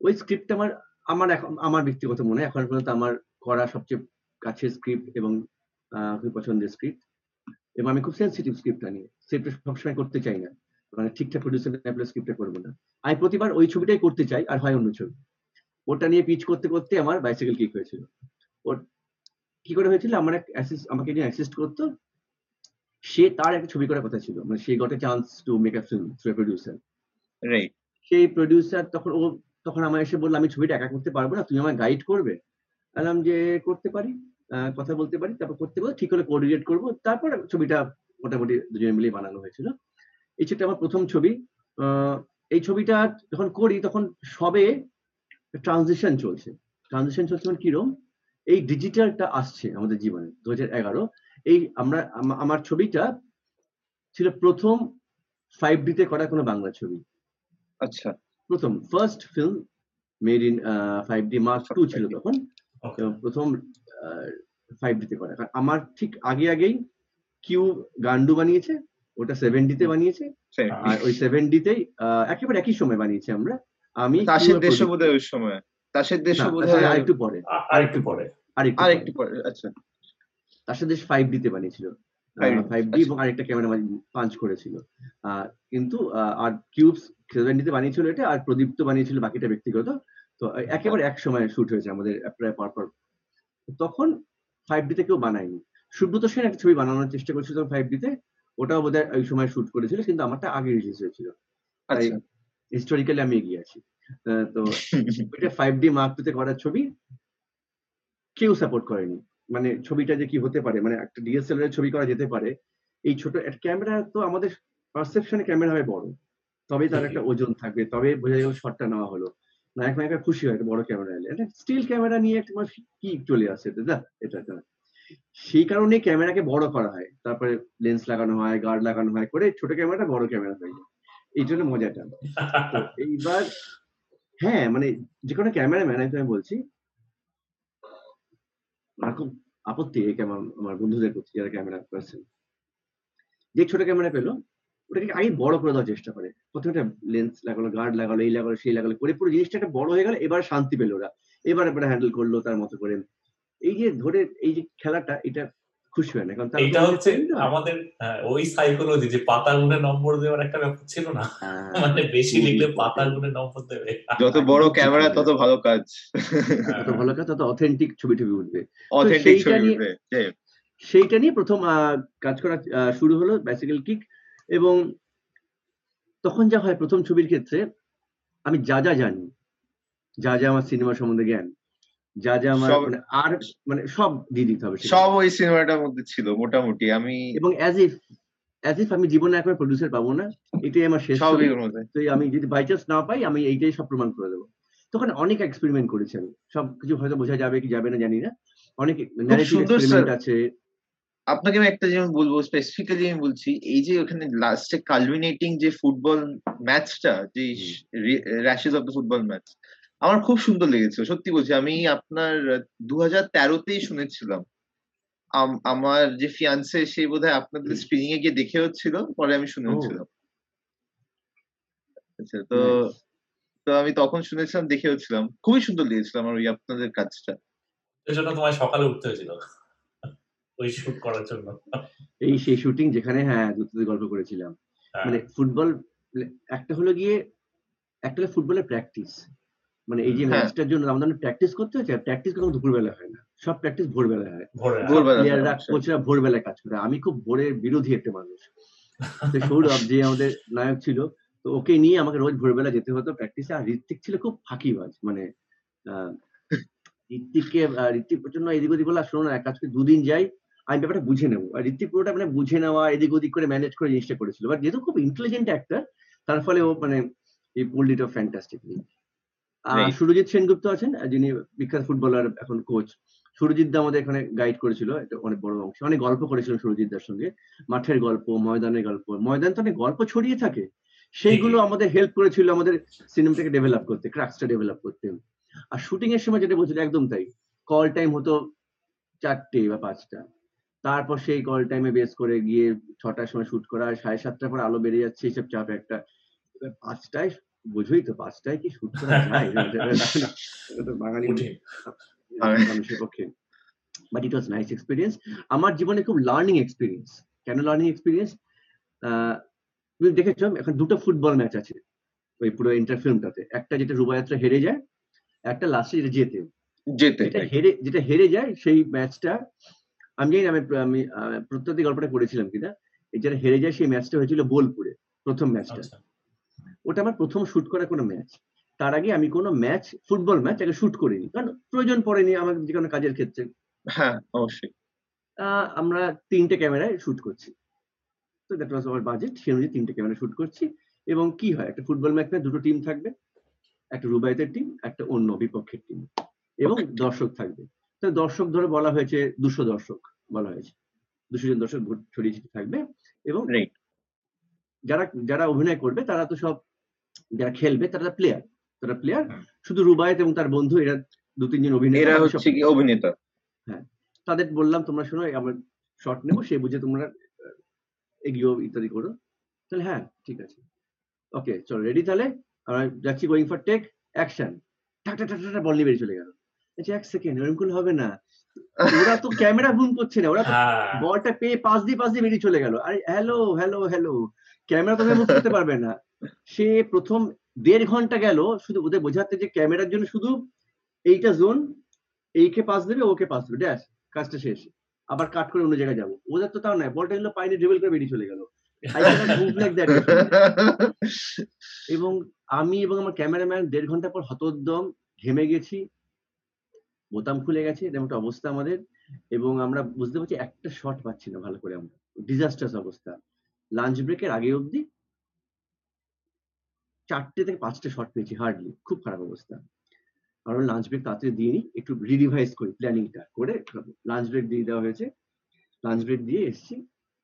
ওই স্ক্রিপ্ট আমার আমার এখন, আমার ব্যক্তিগত মনে এখন পর্যন্ত আমার করা সবচেয়ে কাছের স্ক্রিপ্ট এবং খুব পছন্দের স্ক্রিপ্ট এবং আমি খুব সেন্সিটিভ স্ক্রিপ্টটা নিয়ে। স্ক্রিপ্ট সবসময় করতে চাই না। মানে ঠিকঠাক প্রডিউসার স্ক্রিপ্টটা করব না। আমি প্রতিবার ওই ছবিটাই করতে চাই, আর হয় অন্য ছবি। ওটা নিয়ে পিচ করতে করতে আমার বাইসাইকেল কিক হয়েছিল। ওর কি করে হয়েছিল? আমার এক আমাকে যে অ্যাসিস্ট করতো। সে তার একটা ছবি করার কথা ছিল। মানে সে got a chance to make a film through producer right সেই প্রডিউসার তখন ও তখন আমার এসে বলল আমি ছবিটা একা করতে পারব না তুমি আমার গাইড করবে? বললাম যে করতে পারি কথা বলতে পারি তারপর করতে পারব ঠিক করে কোঅর্ডিনেট করব। তারপর ছবিটা মোটামুটি দুজনে মিলেই বানানো হয়েছিল। এই ছবিটা আমার প্রথম ছবি। এই ছবিটা যখন করি তখন সবে ট্রানজিশন চলছে। ট্রানজিশন চলছে মানে কিরম? এই ডিজিটালটা আসছে আমাদের জীবনে দু এগারো। এই আমরা আমার ছবিটা ছিল প্রথম ফাইভ ডিতে করা কোনো বাংলা ছবি। আচ্ছা। প্রথম first film made in five D mark two ছিল তখন। প্রথম ফাইভ ডিতে করা। কারণ আমার ঠিক আগে আগেই কিউ গান্ডু বানিয়েছে ওটা সেভেন ডিতে বানিয়েছে। আর ওই সেভেন ডিতেই একেবারে একই সময় বানিয়েছি আমরা। আমি তাসের দেশ প্রদীপ। বোধ হয় ওই সময়। তাসের দেশ না, বোধ হয়। আরেকটু পরে। আরেকটু পরে। আরেকটু পরে। আচ্ছা। তার সাথে ফাইভ ডিতে বানিয়েছিল। 5D, ফাইভ ডি আচ্ছা। এবং আরেকটা ক্যামেরা পাঞ্চ করেছিল। আহ, কিন্তু আহ, আর কিউবস সেভেন ডিতে বানিয়েছিল এটা আর প্রদীপ তো বানিয়েছিল বাকিটা ব্যক্তিগত। তো একেবারে এক সময় শুট হয়েছে আমাদের প্রায় পরপর তখন ফাইভ ডিতে কেউ বানায়নি। সুব্রত সেন একটা ছবি বানানোর চেষ্টা করেছিল ফাইভ ডিতে ওটাও বোধহয় ওই সময় শুট করেছিল কিন্তু আমারটা আগে রিলিজ হয়েছিল। আচ্ছা। হিস্টোরিক্যালি আমি এগিয়ে আছি। তো ফাইভ ডি মার্ক টুতে করার ছবি কেউ সাপোর্ট করেনি। মানে ছবিটা যে কি হতে পারে মানে একটা ডিএসএলআর ছবি করা যেতে পারে, এই ছোট ক্যামেরা তো আমাদের পারসেপশনে ক্যামেরা হবে বড়। তবেই তার একটা ওজন থাকবে তবে বোঝা যাবে শটটা নেওয়া হলো। নায়ক নায়িকা খুশি হয় বড় ক্যামেরা এলে। স্টিল ক্যামেরা নিয়ে একটা মানুষ কি চলে আসে এটা এটা সেই কারণে ক্যামেরাকে বড় করা হয়। তারপরে লেন্স লাগানো হয় গার্ড লাগানো হয়, করে ছোট ক্যামেরাটা বড় ক্যামেরা হয়ে যায়। এই জন্য মজাটা। এইবার হ্যাঁ মানে যে কোনো ক্যামেরাম্যান, আমি বলছি আমার খুব আপত্তি আমার বন্ধুদের প্রতি যারা ক্যামেরা পার্সন। যে ছোট ক্যামেরা পেল, ওটাকে আগে বড় করে দেওয়ার চেষ্টা করে। প্রথমে একটা লেন্স লাগালো গার্ড লাগালো, এই লাগালো, সেই লাগালো, করে পুরো জিনিসটা একটা বড় হয়ে গেল, এবার শান্তি পেল ওরা। এবার এবার হ্যান্ডেল করল তার মতো করে। এই যে ধরে, এই যে খেলাটা, এটা খুশি হয় না কারণ এটা হচ্ছে আমাদের হ্যাঁ, ওই সাইকোলজি যে পাতা গুনে নম্বর দেওয়ার একটা ব্যাপার ছিল না? হ্যাঁ, মানে বেশি লিখলে পাতা গুনে নম্বর দেবে। যত বড় ক্যামেরা তত ভালো কাজ। তত ভালো কাজ তত অথেন্টিক ছবি টবি উঠবে অথেন্টিক সেইটা ছবি নিয়ে- উঠবে সেইটা নিয়ে প্রথম আহ, কাজ করা শুরু হলো ব্যাসিক্যাল কিক এবং তখন যা হয় প্রথম ছবির ক্ষেত্রে আমি যা যা জানি যা যা আমার সিনেমা সম্বন্ধে জ্ঞান যা যা আমার মানে আর মানে সব দিয়ে দিতে হবে সব ওই সিনেমাটার মধ্যে ছিল মোটামুটি। আমি এবং অ্যাজ ইফ অ্যাজ ইফ আমি জীবনে একবার প্রডিউসার পাবো না এটাই আমার শেষ ছবি। তো আমি যদি বাই চান্স না পাই আমি এইটাই সব প্রমাণ করে দেবো। তখন অনেক এক্সপেরিমেন্ট করেছি আমি। সব কিছু হয়তো বোঝা যাবে কি যাবে না জানি না। অনেক এক্সপেরিমেন্ট। আছে। আপনাকে আমি একটা জিনিস বলব স্পেসিফিক্যালি আমি বলছি এই যে ওখানে লাস্টে কালমিনেটিং যে ফুটবল ম্যাচটা যে rushes of the football match আমার খুব সুন্দর লেগেছে সত্যি বলছি। আমি আপনার দু হাজার তেরোতেই শুনেছিলাম। আমার যে ফিয়ান্সে সে বোধ হয় আপনাদের। স্ক্রিনিং এ গিয়ে দেখে হচ্ছিল পরে আমি শুনে হচ্ছিলাম। আচ্ছা তো তো আমি তখন শুনেছিলাম দেখে হচ্ছিলাম। খুবই সুন্দর লেগেছিল আমার ওই আপনাদের কাজটা। এর জন্য তোমায় সকালে উঠতে হয়েছিল ওই শুট করার জন্য। এই সেই শুটিং যেখানে হ্যাঁ দুটোতে গল্প করেছিলাম। হ্যাঁ, মানে ফুটবল একটা হলো গিয়ে একটা হলো ফুটবলের প্র্যাকটিস মানে এই যে। ম্যাচটার জন্য আমাদের প্র্যাকটিস করতে হচ্ছে প্র্যাকটিস কখনো দুপুরবেলা হয় না। সব প্র্যাকটিস ভোরবেলা হয়। ভোরবেলা। প্লেয়াররা কোচরা ভোরবেলায় কাজ করে। আমি খুব ভোরের বিরোধী একটা মানুষ। তো সৌরভ যে আমাদের নায়ক ছিল তো ওকে নিয়ে আমাকে রোজ ভোরবেলা যেতে হতো প্র্যাকটিসে আর ঋত্বিক ছিল খুব ফাঁকিবাজ মানে ঋত্বিককে ঋত্বিক প্রচণ্ড এদিক ওদিক বলে শোনো না এক কাজ করে দুদিন যাই আমি ব্যাপারটা বুঝে নেব। আর ঋত্বিক পুরোটা মানে বুঝে নেওয়া এদিক ওদিক করে ম্যানেজ করে জিনিসটা করেছিল। বাট যেহেতু খুব ইন্টেলিজেন্ট একটা তার ফলে ও মানে এই পুল ইট ফ্যান্টাস্টিকলি Right. সুরজিৎ সেনগুপ্ত আছেন যিনি বিখ্যাত ফুটবলার এখন কোচ সুরজিৎ দা আমাদের এখানে গাইড করেছিল এটা অনেক বড় অংশ। অনেক গল্প করেছিলেন সুরজিৎ দার সঙ্গে। মাঠের গল্প ময়দানের গল্প। ময়দান তো অনেক গল্প ছড়িয়ে থাকে। সেইগুলো আমাদের হেল্প করেছিল আমাদের সিনেমাটাকে ডেভেলপ করতে ক্রাক্সটা ডেভেলপ করতে। আর শুটিং এর সময় যেটা বলছিল একদম তাই। কল টাইম হতো চারটে বা পাঁচটা। তারপর সেই কল টাইমে বেস করে গিয়ে ছটার সময় শুট করা সাড়ে সাতটার পর আলো বেরিয়ে যাচ্ছে এইসব চাপ একটা। পাঁচটায় বোঝোই তো পাঁচটায় কি শুট করা যায়? [laughs] বাঙালি মানুষের পক্ষে। But it was nice experience আমার জীবনে খুব লার্নিং এক্সপিরিয়েন্স কেন লার্নিং এক্সপিরিয়েন্স তুমি দেখেছ এখন দুটো ফুটবল ম্যাচ আছে ওই পুরো ইন্টার ফিল্মটাতে একটা যেটা রুবায়াত্রা হেরে যায় একটা লাস্টে যেটা জেতে। যেটা হেরে যেটা হেরে যায় সেই ম্যাচটা আমি জানি আমি আমি আহ, প্রত্যেকটি গল্পটা করেছিলাম কিনা। যেটা হেরে যায় সেই ম্যাচটা হয়েছিল বোলপুরে প্রথম ম্যাচটা ওটা আমার প্রথম শুট করা কোনো ম্যাচ তার আগে আমি কোনো ম্যাচ ফুটবল ম্যাচ আগে শুট করিনি। কারণ প্রয়োজন পড়েনি আমার যে কোনো কাজের ক্ষেত্রে। হ্যাঁ অবশ্যই। আমরা তিনটে ক্যামেরায় শুট করছি। তো দ্যাট ওয়াজ আওয়ার বাজেট সেই অনুযায়ী তিনটে ক্যামেরা শুট করছি। এবং কি হয় একটা ফুটবল ম্যাচে দুটো টিম থাকবে। একটা রুবাইতের টিম একটা অন্য বিপক্ষের টিম এবং দর্শক থাকবে। তো দর্শক ধরে বলা হয়েছে দুশো দর্শক বলা হয়েছে। দুশো জন দর্শক ছড়িয়ে থাকবে। এবং. যারা যারা অভিনয় করবে তারা তো সব যারা খেলবে তারা প্লেয়ার তারা প্লেয়ার শুধু রুবায়েত এবং তার বন্ধু এরা দু তিনজন অভিনেতা এরা বাকি সব হচ্ছে কি অভিনেতা। তাদের বললাম তোমরা শোনো আমরা শর্ট নেব সে বুঝে তোমরা আহ, এগিয়েও ইত্যাদি করো। তাহলে হ্যাঁ ঠিক আছে। ওকে চলো রেডি তাহলে? আমরা যাচ্ছি going for take action tata tata tata ball নিয়ে বেরিয়ে চলে গেল। আচ্ছা এক সেকেন্ড ওরকম করলে হবে না। ওরা তো [laughs] ক্যামেরা বুম করছে না ওরা তো হ্যাঁ। বলটা পেয়ে পাশ দিয়ে পাশ দিয়ে বেরিয়ে চলে গেল। আরে হ্যালো হ্যালো হ্যালো ক্যামেরা তোকে মুভ করতে পারবে না। সে প্রথম দেড় ঘণ্টা গেল, শুধু ওদের বোঝাতে যে ক্যামেরার জন্য শুধু এইটা জোন, এইকে পাস দেবে, ওকে পাস দেবে ড্যাশ কাজটা শেষ। আবার কাট করে অন্য জায়গায় যাব। ওদের তো তাও নয়, বলটা নিল, পাইনি ড্রিবল করে বেরিয়ে চলে গেল. এবং আমি এবং আমার ক্যামেরাম্যান দেড় ঘণ্টা পর হতোদ্যম, ঘেমে গেছি, বোতাম খুলে গেছে এরকম একটা অবস্থা আমাদের। এবং আমরা বুঝতে পারছি একটা শট পাচ্ছি না ভালো করে আমরা। ডিজাস্টার্স অবস্থা। লাঞ্চ ব্রেকের আগে অবধি চারটে থেকে পাঁচটা শট পেয়েছি হার্ডলি খুব খারাপ অবস্থা। কারণ লাঞ্চ ব্রেক তাড়াতাড়ি দিয়ে নিই একটু রিডিভাইজ করি প্ল্যানিংটা করে লাঞ্চ ব্রেক দিয়ে দেওয়া হয়েছে। লাঞ্চ ব্রেক দিয়ে এসেছি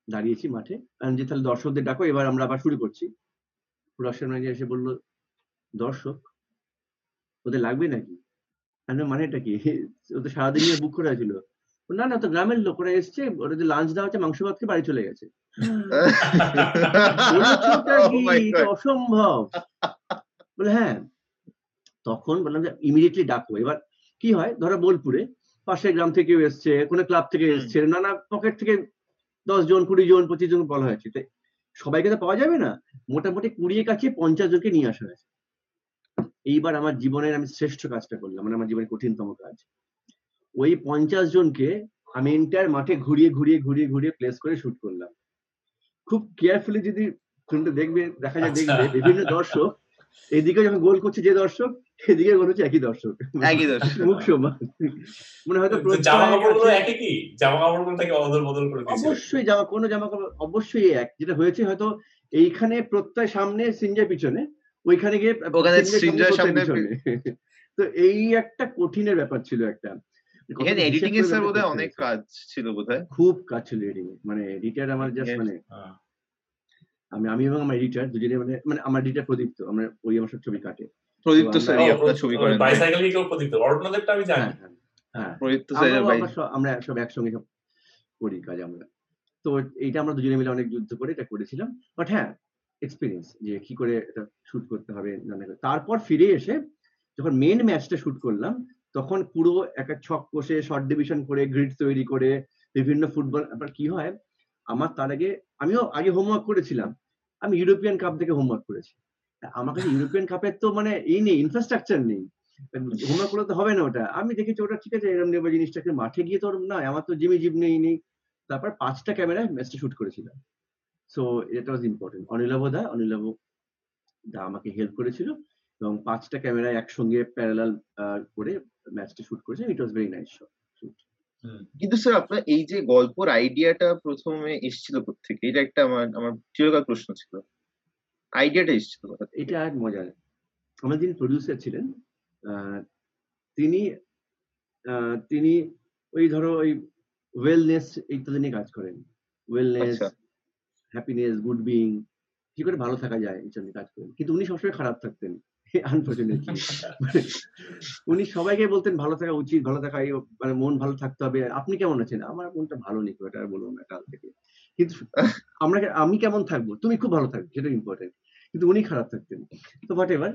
দাঁড়িয়েছি মাঠে। আমি যে তাহলে দর্শকদের ডাকো এবার আমরা আবার শুরু করছি। প্রোডাকশন ম্যানেজার এসে বলল দর্শক ওদের লাগবে নাকি? বললাম, মানেটা কি? ওদের সারাদিন বুক করা ছিল না না তো গ্রামের লোক ওরা এসছে ওরা যে লাঞ্চ দেওয়া হচ্ছে মাংস ভাত খেয়ে বাড়ি চলে গেছে। [laughs] Oh. অসম্ভব। বলে হ্যাঁ। তখন বললাম যে ইমিডিয়েটলি ডাকবো এবার কি হয়? ধরো বোলপুরে পাশের গ্রাম থেকে এসছে কোনো ক্লাব থেকে। এসছে নানা পকেট থেকে দশ জন কুড়ি জন পঁচিশ জন বলা হয়েছে। সবাইকে তো পাওয়া যাবে না? মোটামুটি কুড়িয়ে কাছে পঞ্চাশ জনকে নিয়ে আসা হয়েছে। এইবার আমার জীবনের আমি শ্রেষ্ঠ কাজটা করলাম মানে আমার জীবনের কঠিনতম কাজ। ওই পঞ্চাশ জনকে আমি এন্টার মাঠে ঘুরিয়ে ঘুরিয়ে ঘুরিয়ে ঘুরিয়ে প্লেস করে শুট করলাম। খুব কেয়ারফুলি যদি ফিল্মটা দেখবে দেখা যায় আচ্ছা। দেখবে বিভিন্ন দর্শক এদিকে যখন গোল করছে যে দর্শক এদিকে গোল হচ্ছে একই দর্শক। একই দর্শক। মুখ সমান। মানে হয়তো জামা প্রত্যয় কাপড় একই কি? জামা কাপড়গুলো তাকে অদল বদল করে দিয়েছে? অবশ্যই জামা কোনো জামা কাপড় অবশ্যই এক। যেটা হয়েছে হয়তো এইখানে প্রত্যয় সামনে সিঞ্জয় পিছনে ওইখানে গিয়ে ওখানে সিঞ্জয় সামনে, তো এই একটা কঠিনের ব্যাপার ছিল একটা। এখানে এডিটিং এর স্যার বোধহয় অনেক কাজ ছিল বোধহয় খুব কাজ ছিল এডিটিং মানে এডিটার আমার জাস্ট মানে হ্যাঁ। আমি আমি এবং আমার এডিটার দুজনে মানে মানে আমার এডিটার প্রদীপ্ত আমরা ওই আমার সব ছবি কাটে প্রদীপ্ত আমরা- আপনার ছবি করেন বাইসাইকেল কেউ প্রদীপ্ত অর্ণদেবটা আমি জানি হ্যাঁ হ্যাঁ হ্যাঁ প্রদীপ্ত স্যার আমরা সব- একসঙ্গে সব করি কাজ আমরা তো এইটা আমরা দুজনে মিলে অনেক যুদ্ধ করে এটা করেছিলাম বাট হ্যাঁ এক্সপিরিয়েন্স যে কি করে এটা শুট করতে হবে তারপর ফিরে এসে যখন মেন ম্যাচটা শুট করলাম তখন পুরো একটা ছক কষে শর্ট ডিভিশন করে গ্রিড তৈরি করে, বিভিন্ন ফুটবল আবার কি হয়? আমার তার আগে, আমিও আগে হোমওয়ার্ক করেছিলাম। আমি ইউরোপিয়ান কাপ থেকে হোমওয়ার্ক করেছি। আমার কাছে ইউরোপিয়ান কাপের তো মানে এই নেই ইনফ্রাস্ট্রাকচার নেই। হোমওয়ার্ক করলে তো হবে না ওটা। আমি দেখেছি ওটা ঠিক আছে এরকম নেবে জিনিসটাকে মাঠে গিয়ে তো ওরম না আমার তো জিমি জিম নেই নেই। তারপর পাঁচটা ক্যামেরায় ম্যাচটা শুট করেছিলাম। সো এটা ওয়াজ ইম্পর্টেন্ট অনিলাভ দা অনিলাভ দা আমাকে হেল্প করেছিল। এবং পাঁচটা ক্যামেরায় একসঙ্গে প্যারালাল করে ম্যাচটা শুট করেছে it was very nice shot কিন্তু স্যার আপনার এই যে গল্পর আইডিয়াটা প্রথমে এসেছিল থেকে এটা একটা আমার আমার চিরকাল প্রশ্ন ছিল। আইডিয়াটা এসেছিল এটা এক মজার। আমার যিনি প্রডিউসার ছিলেন আহ, তিনি আহ, তিনি ওই ধরো ওই ওয়েলনেস ইত্যাদি নিয়ে কাজ করেন। ওয়েলনেস। হ্যাপিনেস গুড বিং কি করে ভালো থাকা যায় এইসব নিয়ে কাজ করেন। কিন্তু উনি সবসময় খারাপ থাকতেন। আনফর্চুনেটলি। উনি সবাইকে বলতেন ভালো থাকা উচিত ভালো থাকা মানে মন ভালো থাকতে হবে। আপনি কেমন আছেন? আমার মনটা ভালো নেই এটা আর বলব না কাল থেকে। কিন্তু [laughs] আমরা আমি কেমন থাকব? তুমি খুব ভালো থাকবে সেটা ইম্পর্টেন্ট কিন্তু উনি খারাপ থাকতেন। তো হোয়াট এভার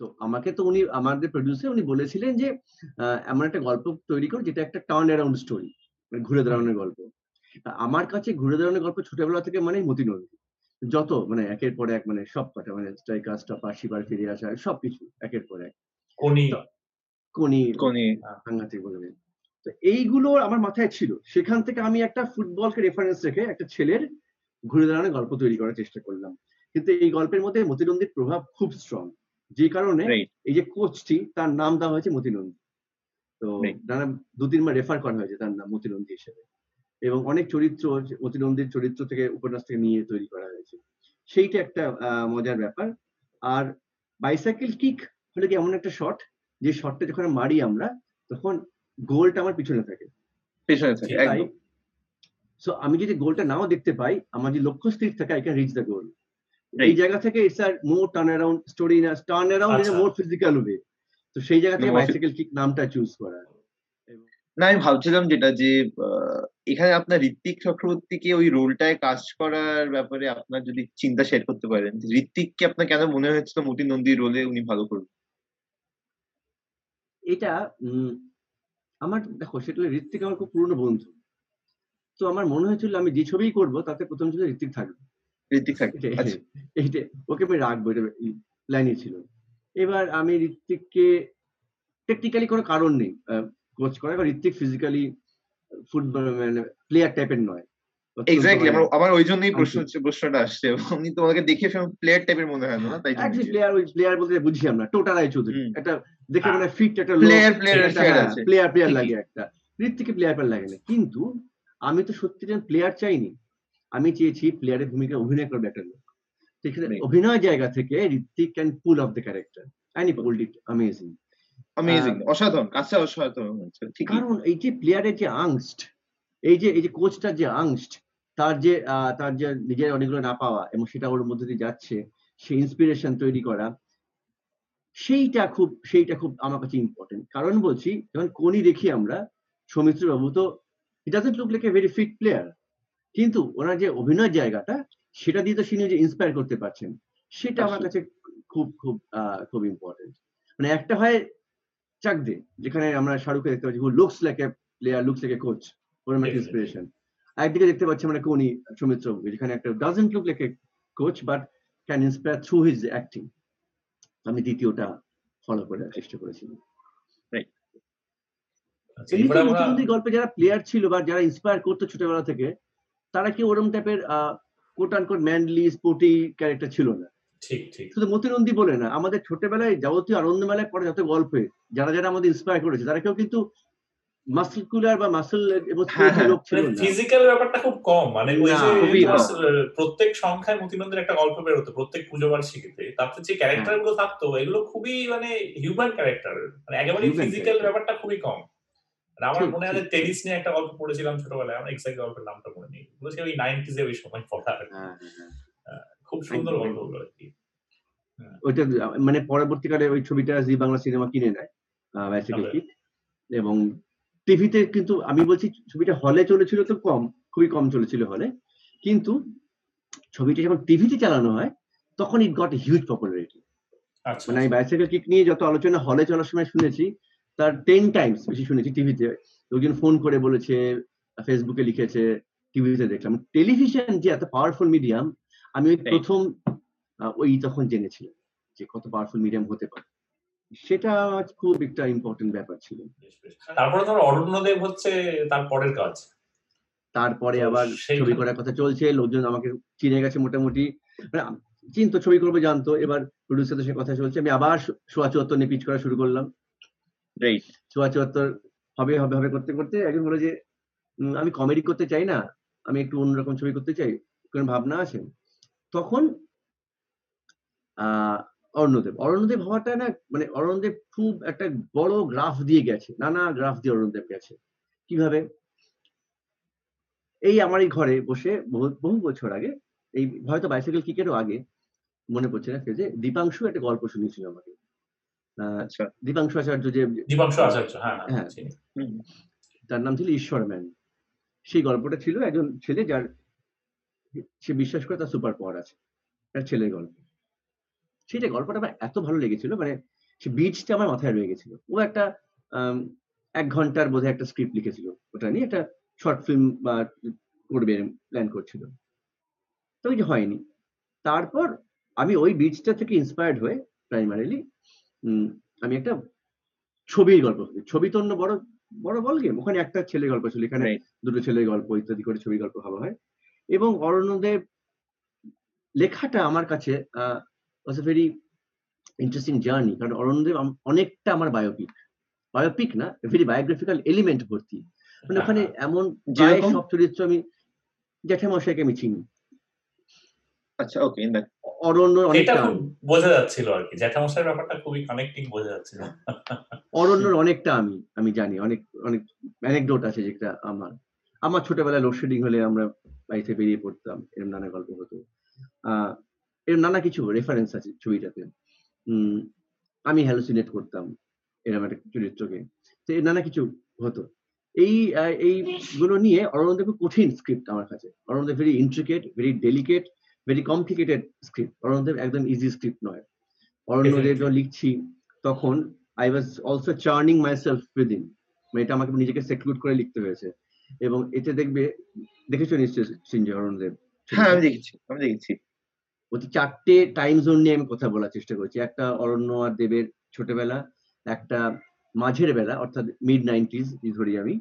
তো আমাকে তো উনি আমাদের প্রডিউসার উনি বলেছিলেন যে আহ, এমন একটা গল্প তৈরি করো যেটা একটা টার্ন অ্যারাউন্ড স্টোরি ঘুরে দাঁড়ানোর গল্প। আমার কাছে ঘুরে দাঁড়ানোর গল্প ছোটবেলা থেকে মানে মতি নদী যত মানে একের পর এক মানে সব কটা মানে স্ট্রাইকার স্টপার শিবার ফিরে আসা সবকিছু একের পর এক। কোনি। কোনি। কোনি। সাংঘাতিক বলবে তো এইগুলো আমার মাথায় ছিল। সেখান থেকে আমি একটা ফুটবলকে রেফারেন্স রেখে একটা ছেলের ঘুরে দাঁড়ানোর গল্প তৈরি করার চেষ্টা করলাম। কিন্তু এই গল্পের মধ্যে মতিনন্দীর প্রভাব খুব স্ট্রং যে কারণে এই যে কোচটি তার নাম দেওয়া হয়েছে মতিনন্দী। তো. নানা দু তিনবার রেফার করা হয়েছে তার নাম মতিনন্দী হিসেবে। এবং অনেক চরিত্র মতিনন্দীর চরিত্র থেকে উপন্যাস থেকে নিয়ে তৈরি করা হয়েছে। সেইটা একটা মজার ব্যাপার। আর বাইসাইকেল কিক হলে কি এমন একটা শট যে শটটা যখন মারি আমরা তখন গোলটা আমার পিছনে থাকে। পেছনে থাকে সো আমি যদি গোলটা নাও দেখতে পাই আমার যে লক্ষ্য স্থির থাকে I can reach the goal এই জায়গা থেকে it's are more turn around story না turn around in. More physical way তো সেই জায়গা থেকে বাইসাইকেল কিক নামটা চুজ করা। না আমি ভাবছিলাম যেটা যে এখানে আপনার ঋত্বিক চক্রবর্তীকে ওই রোলটায় কাজ করার ব্যাপারে আপনার যদি চিন্তা শেয়ার করতে পারেন ঋত্বিককে আপনার কেন মনে হয়েছিল মতি নন্দীর রোলে উনি ভালো করবেন? এটা আমার দেখো সেটা ঋত্বিক আমার খুব পুরনো বন্ধু। তো আমার মনে হয়েছিল আমি যে ছবিই করব তাতে প্রথম ছিল ঋত্বিক থাকবে। ঋত্বিক থাকে এটাই- আচ্ছা। এইটা ওকে আমি রাখব এটা প্ল্যানই ছিল। এবার আমি ঋত্বিককে টেকনিক্যালি কোনো কারণ নেই কোচ করে কারণ ঋত্বিক ফিজিক্যালি ফুটবল মানে প্লেয়ার টাইপের নয়। এক্স্যাক্টলি আমার আমার ওই জন্যই প্রশ্ন। হচ্ছে প্রশ্নটা আসছে। উনি তোমাকে দেখে প্লেয়ার টাইপের মনে হয় না তাই একজন প্লেয়ার ওই প্লেয়ার বলতে বুঝি আমরা টোটা রায় চৌধুরী। একটা দেখে মানে ফিট একটা প্লেয়ার প্লেয়ার আছে। প্লেয়ার প্লেয়ার লাগে একটা। ঋত্বিকে প্লেয়ার প্লেয়ার লাগে না। কিন্তু আমি তো সত্যি যেন প্লেয়ার চাইনি আমি চেয়েছি প্লেয়ারের ভূমিকা অভিনয় করবে একটা লোক। সেখানে. অভিনয় জায়গা থেকে Ritwik can pull off the character and he pulled it amazing amazing অসাধারণ কাজটা অসাধারণ হচ্ছে কারণ এই যে প্লেয়ারের যে আংস্ট এই যে এই যে কোচটার যে আংস্ট তার যে তার যে নিজের অনেকগুলো না পাওয়া এবং সেটা ওর মধ্যে দিয়ে যাচ্ছে সেই ইন্সপিরেশন তৈরি করা সেইটা খুব সেইটা খুব আমার কাছে ইম্পর্টেন্ট কারণ বলছি যখন কোনি দেখি আমরা সৌমিত্র বাবু তো he doesn't look like a very fit player কিন্তু ওনার যে অভিনয় জায়গাটা সেটা দিয়ে তো তিনি যে ইন্সপায়ার করতে পারছেন সেটা আমার কাছে খুব খুব খুব ইম্পর্টেন্ট মানে একটা হয় চাকদে যেখানে আমরা শাহরুখকে দেখতে পাচ্ছি who looks like a player looks like a coach ওর একটা ইন্সপিরেশন একদিকে দেখতে পাচ্ছি আমরা কোনি সৌমিত্র বাবু, যেখানে একটা doesn't look like a coach but can inspire through his acting আমি দ্বিতীয়টা ফলো করার চেষ্টা করেছিলাম। গল্পে যারা প্লেয়ার ছিল বা যারা ইন্সপায়ার করতো ছোটবেলা থেকে তারা কি ওরম টাইপের quote unquote manly sporty character ছিল না? ঠিক ঠিক। শুধু মতিনন্দী বলে না আমাদের ছোটবেলায় যাবতীয় আনন্দ মেলায় পড়ে যত গল্পে যারা যারা আমাদের ইন্সপায়ার করেছে তারা কেউ কিন্তু মাসকুলার বা মাসল এবং হ্যাঁ, হ্যাঁ। লোক ছিল না। ফিজিক্যাল ব্যাপারটা খুব কম মানে ওই যে প্রত্যেক সংখ্যায় মতিনন্দের একটা গল্প বেরোতো প্রত্যেক পুজো বার্ষিকীতে। তাতে যে ক্যারেক্টারগুলো থাকতো এগুলো খুবই মানে হিউম্যান ক্যারেক্টার মানে একেবারে ফিজিক্যাল ব্যাপারটা খুবই কম। আর আমার মনে আছে ঠিক। টেনিস নিয়ে একটা গল্প পড়েছিলাম ছোটবেলায় আমার এক্সাক্ট গল্পের নামটা মনে নেই। ওই নাইনটিজে ওই সময় পড়া হ্যাঁ, হ্যাঁ, হ্যাঁ। খুব সুন্দর আর কি ওইটা মানে পরবর্তীকালে ওই ছবিটা জি বাংলা সিনেমা কিনে নেয় বাইসাইকেল কিট এবং টিভিতে কিন্তু আমি বলছি ছবিটা হলে চলেছিল তো কম খুবই কম চলেছিল হলে কিন্তু ছবিটা যখন টিভিতে চালানো হয় তখন ইট গট হিউজ পপুলারিটি আচ্ছা মানে আমি বাইসাইকেল কিক নিয়ে যত আলোচনা হলে চলার সময় শুনেছি তার টেন টাইমস বেশি শুনেছি টিভিতে। লোকজন ফোন করে বলেছে ফেসবুকে লিখেছে টিভিতে দেখলাম। টেলিভিশন যে এত পাওয়ারফুল মিডিয়াম আমি ওই প্রথম ওই তখন জেনেছিলাম যে কত পাওয়ারফুল মিডিয়াম হতে পারে সেটা খুব একটা ইম্পর্টেন্ট ব্যাপার ছিল। তারপরে ধর অরণ্যদেব হচ্ছে তার পরের কাজ। তারপরে আবার ছবি করার কথা চলছে লোকজন আমাকে চিনে গেছে মোটামুটি। মানে আম- চিনতো ছবি করবে জানতো। এবার প্রডিউসারদের সাথে কথা চলছে আমি আবার সোয়া চুয়াত্তর নিয়ে পিচ করা শুরু করলাম। সোয়া চুয়াত্তর হবে হবে হবে করতে করতে একজন বলে যে আমি কমেডি করতে চাই না আমি একটু অন্যরকম ছবি করতে চাই কোনো ভাবনা আছে? তখন আহ অরণ্যদেব অরণ্যদেব হওয়াটা না মানে অরণ্যদেব খুব একটা বড় গ্রাফ দিয়ে গেছে নানা গ্রাফ দিয়ে অরণ্যদেব গেছে। কীভাবে? এই আমার এই ঘরে বসে বহু বহু বছর আগে এই হয়তো বাইসাইকেল কিকেরও আগে মনে পড়ছে না যে দীপাংশু একটা গল্প শুনিয়েছিল আমাকে। আহ, আচ্ছা। দীপাংশু আচার্য যে দীপাংশু আচার্য হ্যাঁ হ্যাঁ হ্যাঁ। তার নাম ছিল ঈশ্বর ম্যান সেই গল্পটা ছিল একজন ছেলে যার সে বিশ্বাস করে তার সুপার পাওয়ার আছে তার ছেলের গল্প। সেটা গল্পটা আমার এত ভালো লেগেছিল মানে সে বীজটা আমার মাথায় রয়ে গেছিল। ও একটা এক ঘণ্টার বোধহয় একটা স্ক্রিপ্ট লিখেছিল ওটা নিয়ে একটা শর্ট ফিল্ম বা করবে প্ল্যান করছিল। তো কিছু হয়নি। তারপর আমি ওই বীজটা থেকে ইন্সপায়ার্ড হয়ে প্রাইমারিলি আমি একটা ছবির গল্প ছবি তো অন্য বড় বড় বল গেম ওখানে একটা ছেলে গল্প ছিল এখানে দুটো ছেলের গল্প ইত্যাদি করে ছবি গল্প ভালো হয়। এবং অরণ্যদেব লেখাটা আমার কাছে was a very interesting journey কারণ অরণ্যদেব অনেকটা আমার বায়োপিক বায়োপিক না ভেরি বায়োগ্রাফিক্যাল এলিমেন্ট ভর্তি। মানে ওখানে এমন প্রায় সব চরিত্র আমি জ্যাঠামশাইকে আমি চিনি। আচ্ছা ওকে অরণ্য এটা বোঝা যাচ্ছিল আর কি। জ্যাঠামশাইয়ের ব্যাপারটা খুবই কানেক্টিং বোঝা যাচ্ছিল। অরণ্যর অনেকটা আমি আমি জানি অনেক অনেক অ্যানেকডোট আছে যেটা আমার। আমার ছোটবেলায় লোডশেডিং হলে আমরা বাড়িতে বেরিয়ে পড়তাম এরকম নানা গল্প হতো। আহ এরকম নানা কিছু রেফারেন্স আছে ছবিটাতে। আমি হ্যালোসিনেট করতাম এরকম একটা চরিত্রকে। তো এর নানা কিছু হতো। এই এইগুলো নিয়ে অরণ্যদেব খুব কঠিন স্ক্রিপ্ট আমার কাছে। Aranyadeb very intricate very delicate very complicated script Aranyadeb একদম ইজি স্ক্রিপ্ট নয়। অরণ্যদেব. যখন লিখছি তখন I was also churning my self within মানে এটা আমাকে নিজেকে সেক্লুড করে লিখতে হয়েছে। এবং এতে দেখবে দেখেছ নিশ্চয় সিঞ্জয় অরণ্যদেব হ্যাঁ আমি দেখেছি আমি দেখেছি। ওতে চারটে টাইম জোন নিয়ে আমি কথা বলার চেষ্টা করছি। একটা অরণ্য আর দেবের ছোটবেলা একটা মাঝের বেলা অর্থাৎ মিড নাইনটিজ ধরি আমি।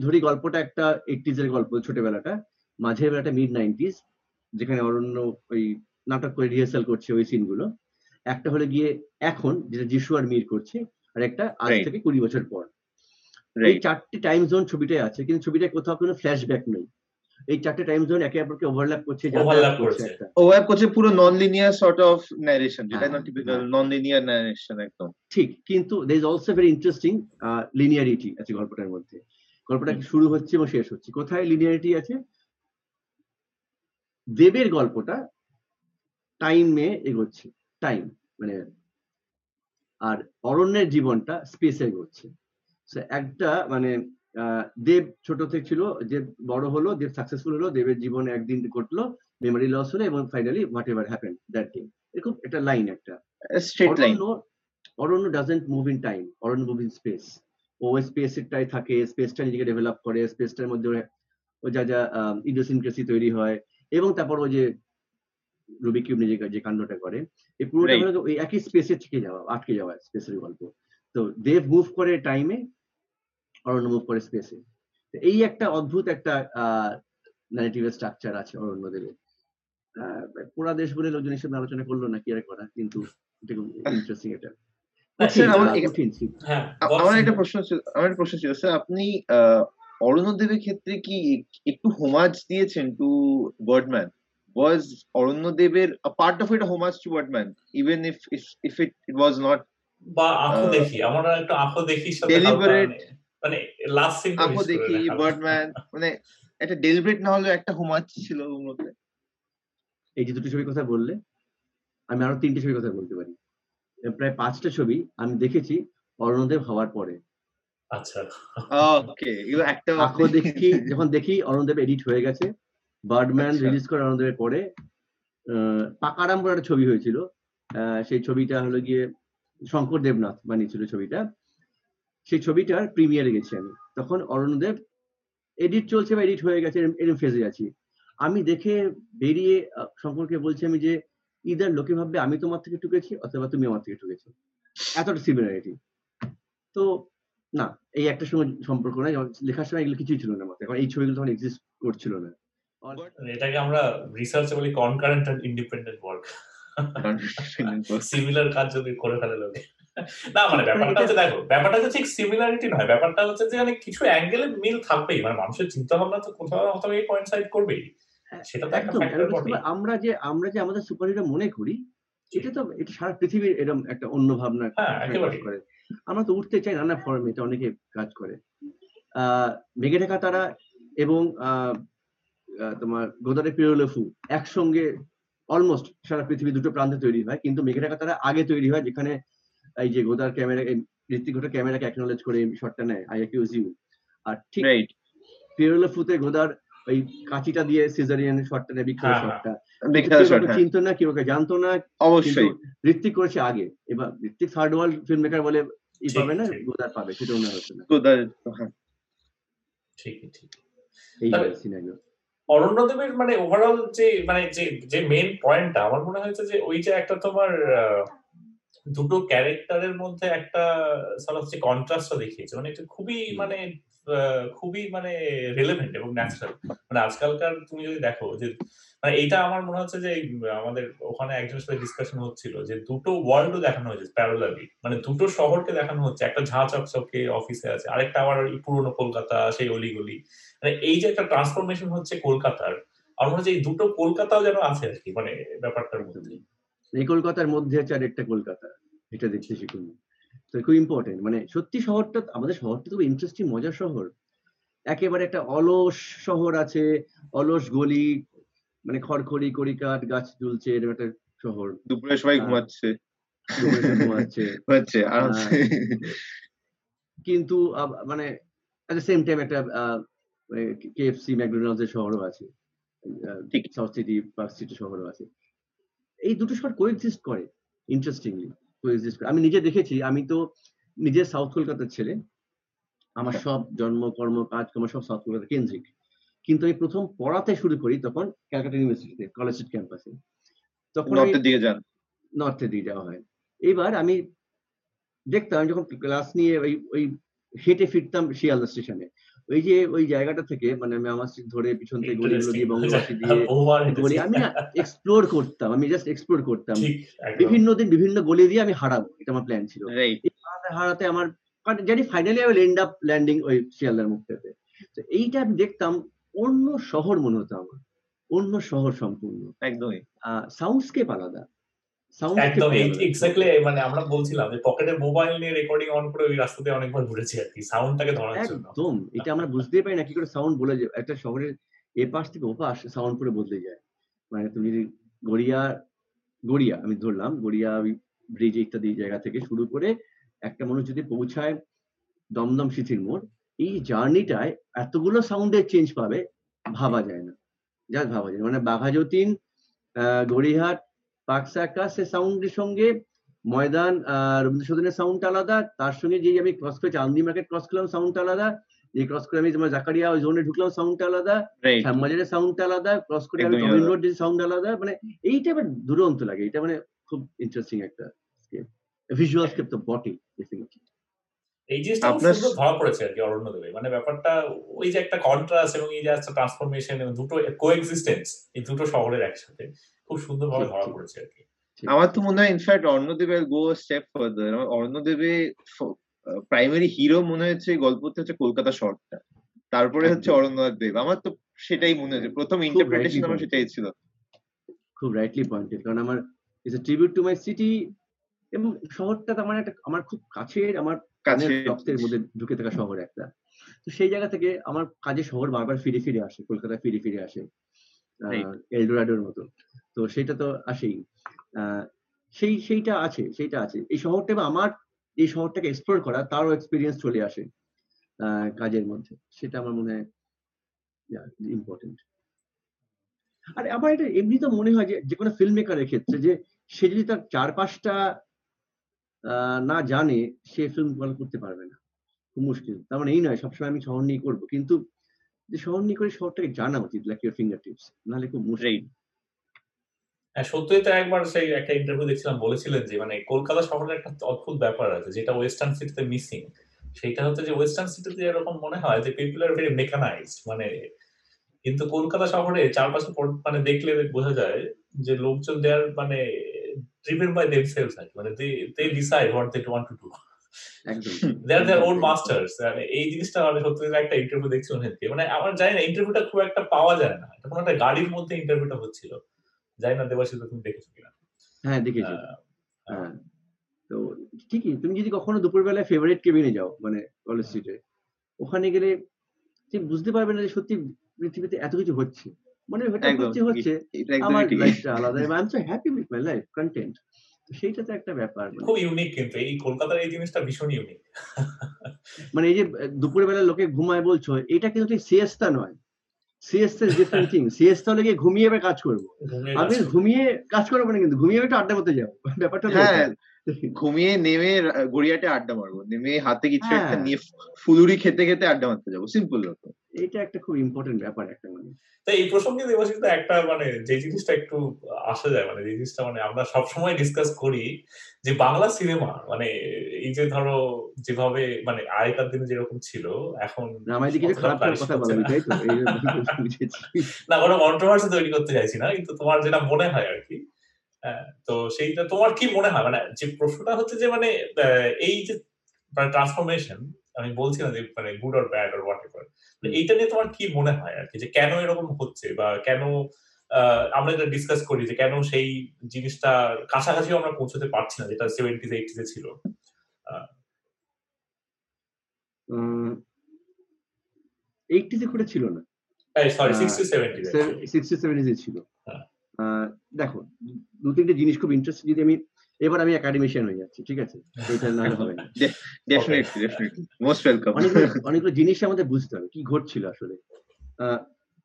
ধরি গল্পটা একটা এইটিজ এর গল্প ছোটবেলাটা মাঝের বেলাটা মিড নাইনটিজ যেখানে অরণ্য ওই নাটক করে রিহার্সাল করছে ওই সিনগুলো একটা হলে গিয়ে এখন যেটা যিশু আর মীর করছে আর একটা আজ থেকে কুড়ি বছর পর। এই চারটি টাইম জোন ছবিটাই আছে কিন্তু ছবিটায় কোথাও কোনো ফ্ল্যাশব্যাক নেই। এই চারটে টাইম জোন একে অপরকে ওভারল্যাপ করছে যাতায়াত করছে ওয়াব করছে পুরো non linear sort of narration যেটা হ্যাঁ, না টিপিক্যাল। নন লিনিয়ার ন্যারেশন একদম। ঠিক কিন্তু there is also very interesting linearity আছে গল্পটার মধ্যে। গল্পটা কি শুরু হচ্ছে এবং শেষ হচ্ছে। কোথায় লিনিয়ারিটি আছে? দেবের গল্পটা টাইমে এগোচ্ছে টাইম মানে আর অরণ্যের জীবনটা স্পেসে এগোচ্ছে। একটা মানে দেব ছোট থেকে ছিল দেব বড় হলো দেব সাকসেসফুল হলো দেবের জীবনে একদিন ঘটলো মেমোরি লস হলো এবং finally whatever happen that day এরকম একটা লাইন একটা। Straight line Aranya doesn't move in time Aranya move in space ও স্পেসটাই থাকে স্পেসটা নিজেকে ডেভেলপ করে স্পেসটার মধ্যে ও যা যা ইডিওসিনক্রেসি তৈরি হয় এবং তারপর ও যে রুবি কিউব নিজেকে যে কাণ্ডটা করে এই পুরোটা ওই একই স্পেসে থেকে যাওয়া আটকে যাওয়া স্পেসের গল্প। তো দেব মুভ করে টাইমে অরণ্য মুভ করে স্পেসে এই একটা অদ্ভুত একটা ন্যারেটিভের স্ট্রাকচার আছে অরণ্য দেবের আহ, পুরা দেশ বলে লোকজন এসব আলোচনা করল না কি আর করা কিন্তু ইন্টারেস্টিং এটা। আচ্ছা, আমার। হ্যাঁ। একটা প্রশ্ন ছিল আমার একটা প্রশ্ন ছিল স্যার আপনি অরণ্যদেবের ক্ষেত্রে কি একটু হোমাজ দিয়েছেন to Birdman was অরণ্যদেবের part of it homage to Birdman even if if it it was not বা আঁখো দেখি আমরা একটু আঁখো দেখি সাথে Deliberate- মানে- লাস্ট সিন দেখি বার্ডম্যান মানে একটা ডেলিব্রেট না হলেও একটা হোমাজ ছিল ওর মধ্যে। এই যে দুটো ছবির কথা বললে আমি আরও তিনটে ছবির কথা বলতে পারি। প্রায় পাঁচটা ছবি আমি দেখেছি অরণ্যদেব হওয়ার পরে। আচ্ছা। ওকে একটা দেখি যখন দেখি অরুণদেব এডিট হয়ে গেছে বার্ডম্যান আচ্ছা। রিলিজ করে অরুণদেবের পরে আহ, পাকারাম বলে একটা ছবি হয়েছিল আহ, সেই ছবিটা হলো গিয়ে শঙ্কর দেবনাথ বানিয়েছিল ছবিটা। সেই ছবিটার প্রিমিয়ারে গেছি আমি। তখন অরুণদেব এডিট চলছে বা এডিট হয়ে গেছে এরম- এরম ফেজে আছি। আমি দেখে বেরিয়ে শঙ্করকে বলছি আমি যে ইদার লোকে ভাববে আমি তোমার থেকে ঠুকেছি অথবা তুমি আমার থেকে ঠুকেছো এতটা সিমিলারিটি তো না এই একটা সময় সম্পর্ক নাই। লেখার সময় এগুলো কিছুই ছিল না মাথায় কারণ এই ছবিগুলো তখন এক্সিস্ট করছিল না। এটাকে আমরা রিসার্চে বলি concurrent and independent work similar কাজ যদি করে ফেলে লোকে। না মানে ব্যাপারটা হচ্ছে দেখো ব্যাপারটা হচ্ছে ঠিক সিমিলারিটি নয়। ব্যাপারটা হচ্ছে যে মানে কিছু অ্যাঙ্গেলে মিল থাকবেই। মানে মানুষের চিন্তা ভাবনা তো কোথাও না কোথাও এই পয়েন্ট সাইড করবেই। সেটা তো একটা ফ্যাক্টর আমরা যে আমরা যে আমাদের সুপারহিরো মনে করি এটা তো এটা সারা পৃথিবীর এরকম একটা অন্য ভাবনা হ্যাঁ, করে। আমরা তো উঠতে চাই নানা ফর্মে এটা অনেকে কাজ করে। আহ মেঘে ঢাকা তারা এবং তোমার গোদারে পিরোলেফু একসঙ্গে অলমোস্ট সারা পৃথিবী দুটো প্রান্তে তৈরি হয়। কিন্তু মেঘে ঢাকা তারা আগে তৈরি হয় যেখানে এই যে গোদার ক্যামেরা ঋত্বিক ঘটক ক্যামেরাকে অ্যাকনোলেজ করে শটটা নেয় আই অ্যাকিউজ ইউ আর ঠিক রাইট পিরোলেফুতে গোদার ওই কাঁচিটা দিয়ে সিজারিয়ান শটটা নেয় বিখ্যাত হ্যাঁ, হ্যাঁ। শটটা বিখ্যাত কেউ শট চিনতো না কেউ জানতো না অবশ্যই। ঋত্বিক করেছে আগে। এবার Ritwik third world film maker বলে ই ঠিক, পাবে না গোদার পাবে সেটা ওনার হচ্ছে না। গোদার হ্যাঁ। ঠিকই ঠিক। এই সিনারিও। অরণ্যদেবের মানে ওভারঅল যে মানে যে যে মেন পয়েন্টটা আমার মনে হয়েছে যে ওই যে একটা তোমার আহ, দুটো ক্যারেক্টারের মধ্যে একটা সব যে কন্ট্রাস্টটা দেখিয়েছে। মানে এটা খুবই মানে খুবই মানে রিলেভেন্ট এবং ন্যাচারাল মানে আজকালকার তুমি যদি দেখো যে মানে এইটা আমার মনে হচ্ছে যে আমাদের ওখানে একজনের সাথে ডিসকাশন হচ্ছিল যে দুটো ওয়ার্ল্ডও দেখানো হয়েছে প্যারালালি মানে দুটো শহরকে দেখানো হচ্ছে। একটা ঝাঁ চকচকে অফিসে আছে আরেকটা আবার পুরনো কলকাতা সেই অলিগলি। মানে এই যে একটা ট্রান্সফরমেশন হচ্ছে কলকাতার আমার মনে হচ্ছে এই দুটো কলকাতাও যেন আছে আর কি মানে ব্যাপারটার মধ্যে। এই কলকাতার মধ্যে আছে আর একটা কলকাতা এটা দেখতে শিখুন। তো খুব ইম্পর্টেন্ট মানে সত্যি শহরটা আমাদের শহরটা খুব ইন্টারেস্টিং মজার শহর। একেবারে একটা অলস শহর আছে অলস গলি মানে খড়খড়ি কড়িকাঠ গাছ ঝুলছে এরকম একটা শহর। দুপুরে সবাই হ্যাঁ। ঘুমাচ্ছে। ঘুমাচ্ছে। [laughs] কিন্তু মানে অ্যাট দ্য সেম টাইম একটা কেএফসি ম্যাকডোনাল্ডস এর শহরও আছে। ঠিক। সাউথ সিটি পার্ক সিটি শহরও আছে। এই দুটো শহর কোএক্সিস্ট করে ইন্টারেস্টিংলি কোএক্সিস্ট করে। আমি নিজে দেখেছি আমি তো নিজে সাউথ কলকাতার ছেলে আমার সব জন্ম কর্ম কাজকর্ম সব সাউথ কলকাতা কেন্দ্রিক। কিন্তু আমি প্রথম পড়াতে শুরু করি তখন ক্যালকাটা ইউনিভার্সিটিতে কলেজ স্ট্রিট ক্যাম্পাসে তখন নর্থের দিকে যান। নর্থে দিয়ে যাওয়া হয়। এইবার আমি দেখতাম যখন ক্লাস নিয়ে ওই ওই হেঁটে ফিরতাম শিয়ালদা স্টেশনে ওই যে ওই জায়গাটা থেকে মানে আমি আমার সিট ধরে পিছন থেকে গলিগুলো দিয়ে বঙ্গবাসী [laughs] দিয়ে বহুবার গলি আমি না এক্সপ্লোর করতাম আমি জাস্ট এক্সপ্লোর করতাম। বিভিন্ন দিন বিভিন্ন গলি দিয়ে আমি হারাবো এটা আমার প্ল্যান ছিল। রাইট এই হারাতে আমার জানি finally I will end up landing ওই শিয়ালদার মুখটাতে তো এইটা আমি দেখতাম অন্য শহর মনে হতো আমার। অন্য শহর সম্পূর্ণ। একদমই। সাউন্ডস্কেপ আলাদা। একদম এক্স্যাক্টলি মানে আমরা বলছিলাম যে পকেটে মোবাইল নিয়ে রেকর্ডিং অন করে ওই রাস্তা দিয়ে অনেকবার ঘুরেছি আর কি সাউন্ডটাকে ধরার জন্য। একদম এটা আমরা বুঝতেই পারি না কি করে সাউন্ড বলে যায়। একটা শহরের এ পাশ থেকে ও পাশ সাউন্ড পুরো বদলে যায়। মানে তুমি যদি গড়িয়া গড়িয়া আমি ধরলাম গড়িয়া ব্রিজ ইত্যাদি জায়গা থেকে শুরু করে একটা মানুষ যদি পৌঁছায় দমদম সিথির মোড় এই জার্নিটায় এতগুলো সাউন্ডের চেঞ্জ পাবে ভাবা যায় না। যা ভাবা যায়। না। মানে বাঘাযতীন আহ, গড়িয়াহাট পাকসাকা সে সাউন্ডের সঙ্গে ময়দান রবীন্দ্র সদনের সাউন্ড আলাদা তার সঙ্গে যেই আমি ক্রস করে চাঁদনি মার্কেট ক্রস করলাম সাউন্ড আলাদা যে ক্রস করে আমি তোমার জাকারিয়া ওই জোনে ঢুকলাম সাউন্ড আলাদা শ্যামবাজারের সাউন্ড আলাদা ক্রস করে আমি আলাদা। রোড যে সাউন্ড আলাদা মানে এইটা এবার দুরন্ত লাগে এটা মানে খুব ইন্টারেস্টিং একটা স্কেপ ভিজুয়াল স্কেপ তো বটেই ডেফিনেটলি এই জিনিসটা ধরা পড়েছে আর কি অরণ্য দেবে মানে ব্যাপারটা ওই যে একটা কন্ট্রাস্ট এবং এই যে একটা ট্রান্সফরমেশন এবং দুটো কোএক্সিস্টেন্স এই দুটো শহরের একসাথে। খুব সুন্দরভাবে ধরা পড়েছে আর কি আমার তো মনে হয় ইনফ্যাক্ট অর্ণদেবের গো স্টেপ ফার্দার অর্ণদেবে প্রাইমারি হিরো মনে হচ্ছে এই গল্পতে হচ্ছে কলকাতা শহরটা তারপরে হচ্ছে। অরণ্যনাথ দেব। আমার তো সেটাই মনে হচ্ছে প্রথম ইন্টারপ্রিটেশন আমার সেটাই ছিল। খুব রাইটলি পয়েন্টেড কারণ আমার is a tribute to my city এবং শহরটা তো আমার একটা আমার খুব কাছের আমার কাছে কানের রক্তের মধ্যে ঢুকে থাকা শহর একটা। তো সেই জায়গা থেকে আমার কাজে শহর বারবার ফিরে ফিরে আসে কলকাতায় ফিরে ফিরে আসে. এলডোরাডোর মতো। তো সেটা তো আসেই। সেই সেইটা আছে সেইটা আছে। এই শহরটা এবং আমার এই শহরটাকে এক্সপ্লোর করা তারও এক্সপিরিয়েন্স চলে আসে কাজের মধ্যে। সেটা আমার মনে হয় ইম্পর্টেন্ট আর আমার এটা এমনি তো মনে হয় যে যে কোনো ফিল্ম মেকারের ক্ষেত্রে যে সে যদি তার চারপাশটা আহ, না জানে সে ফিল্ম করতে পারবে না। খুব মুশকিল। তার মানে এই নয় সবসময় আমি শহর নিয়ে করব। কিন্তু যে শহর নিয়ে করে শহরটাকে জানা উচিত লাইক ইউর ফিঙ্গার টিপস নাহলে খুব মুশকিল। হ্যাঁ সত্যই তো একবার সেই একটা ইন্টারভিউ দেখছিলাম বলেছিলেন যে মানে কলকাতা শহরের একটা অদ্ভুত ব্যাপার আছে যেটা ওয়েস্টার্ন সিটিতে মিসিং সেটা হচ্ছে যে ওয়েস্টার্ন সিটিতে এরকম মনে হয় যে পিপল আর ভেরি মেকানাইজড মানে কিন্তু কলকাতা শহরে চারপাশে পর- মানে দেখলে বোঝা যায় যে লোকজন দেয়ার মানে ড্রিভেন বাই দেমসেলস। মানে they they decide what they want to do একদম। They R there own masters মানে এই জিনিসটা মানে সত্যি একটা ইন্টারভিউ দেখছি ওখানে মানে আমার জানি না ইন্টারভিউটা খুব একটা পাওয়া যায় না। এটা কোনো একটা গাড়ির মধ্যে ইন্টারভিউটা হচ্ছিল। জানি না দেবাশিস তুমি দেখেছ কিনা? হ্যাঁ দেখেছি। হ্যাঁ। তো ঠিকই তুমি যদি কখনো দুপুরবেলায় ফেভারিট কেবিনে যাও মানে কলেজ স্ট্রিটে ওখানে গেলে তুমি বুঝতে পারবে না যে সত্যি পৃথিবীতে এত কিছু হচ্ছে। মানে হচ্ছে হচ্ছে। আমার লাইফটা আলাদা। I am so happy with my life content সেইটা তো একটা ব্যাপার মানে। খুব ইউনিক কিন্তু এই কলকাতার এই জিনিসটা ভীষণ ইউনিক মানে এই যে দুপুরের বেলা লোকে ঘুমায় বলছো এটা কিন্তু ঠিক সিএসটা নয়। সিএসটা ডিফারেন্ট থিং সিএসটা হলে গিয়ে ঘুমিয়ে এবার কাজ করব। আমি ঘুমিয়ে কাজ করব না কিন্তু ঘুমিয়ে একটু আড্ডা করতে যাব। ব্যাপারটা হ্যাঁ ঘুমিয়ে নেমে গড়িয়াতে আড্ডা মারবো। নেমে হাতে কিছু একটা হ্যাঁ। নিয়ে ফুলুরি খেতে খেতে আড্ডা মারতে যাব। সিম্পল ব্যাপার। এটা একটা খুব ইম্পর্টেন্ট ব্যাপার একটা মানে। তো এই প্রসঙ্গে দেবাশিস একটা মানে যে জিনিসটা একটু আসা যায় মানে যে জিনিসটা মানে আমরা সবসময় ডিসকাস করি যে বাংলা সিনেমা মানে এই যে ধরো যেভাবে মানে আগেকার দিনে যেরকম ছিল এখন না। কোনো কন্ট্রোভার্সি [laughs] তৈরি করতে চাইছি না কিন্তু তোমার যেটা মনে হয় আর কি। হ্যাঁ, তো সেইটা তোমার কি মনে হয়? মানে যে প্রশ্নটা হচ্ছে যে মানে এই যে ট্রান্সফরমেশন আমি বলছি না যে মানে good or bad or whatever এইটা নিয়ে তোমার কি মনে হয় আর কি? যে কেন এরকম হচ্ছে বা কেন আমরা এটা ডিসকাস করি যে কেন সেই জিনিসটা কাছাকাছিও আমরা পৌঁছতে পারছি না যেটা সেভেন্টিজ এইটিজে ছিল? এইটিতে করে ছিল না। সরি সিক্সটি সেভেন্টিজ সিক্সটি সেভেন্টিজে ছিল। হ্যাঁ। দেখো দু তিনটে জিনিস খুব ইন্টারেস্ট যদি আমি এবার আমি একাডেমিশিয়ান হয়ে যাচ্ছি ঠিক আছে? এটা না হবে না। ডেফিনেটলি ডেফিনেটলি মোস্ট ওয়েলকাম অনেকগুলো জিনিস আমাদের বুঝতে হবে কি ঘটছিল আসলে। আহ,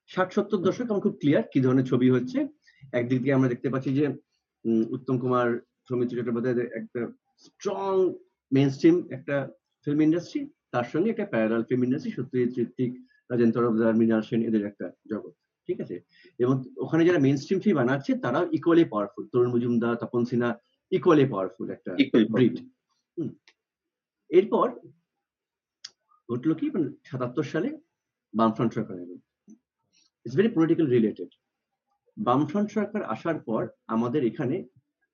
ষাট সত্তর দশক আমার খুব ক্লিয়ার কি ধরনের ছবি হচ্ছে। একদিক দিয়ে আমরা দেখতে পাচ্ছি যে উত্তম কুমার সৌমিত্র চট্টোপাধ্যায়ের একটা স্ট্রং মেন স্ট্রিম একটা ফিল্ম ইন্ডাস্ট্রি তার সঙ্গে একটা parallel film industry Satyajit Ritwik Rajen Tarafdar Mrinal Sen এদের একটা জগৎ ঠিক আছে? এবং ওখানে যারা মেন স্ট্রিম ফিল্ম বানাচ্ছে তারাও equally powerful Tarun Majumdar Tapan Sinha equally powerful একটা ব্রিড এরপর ঘটলো কি? মানে সাতাত্তর সালে বামফ্রন্ট সরকার এলো ইটস ভেরি পলিটিক্যাল রিলেটেড বামফ্রন্ট সরকার আসার পর আমাদের এখানে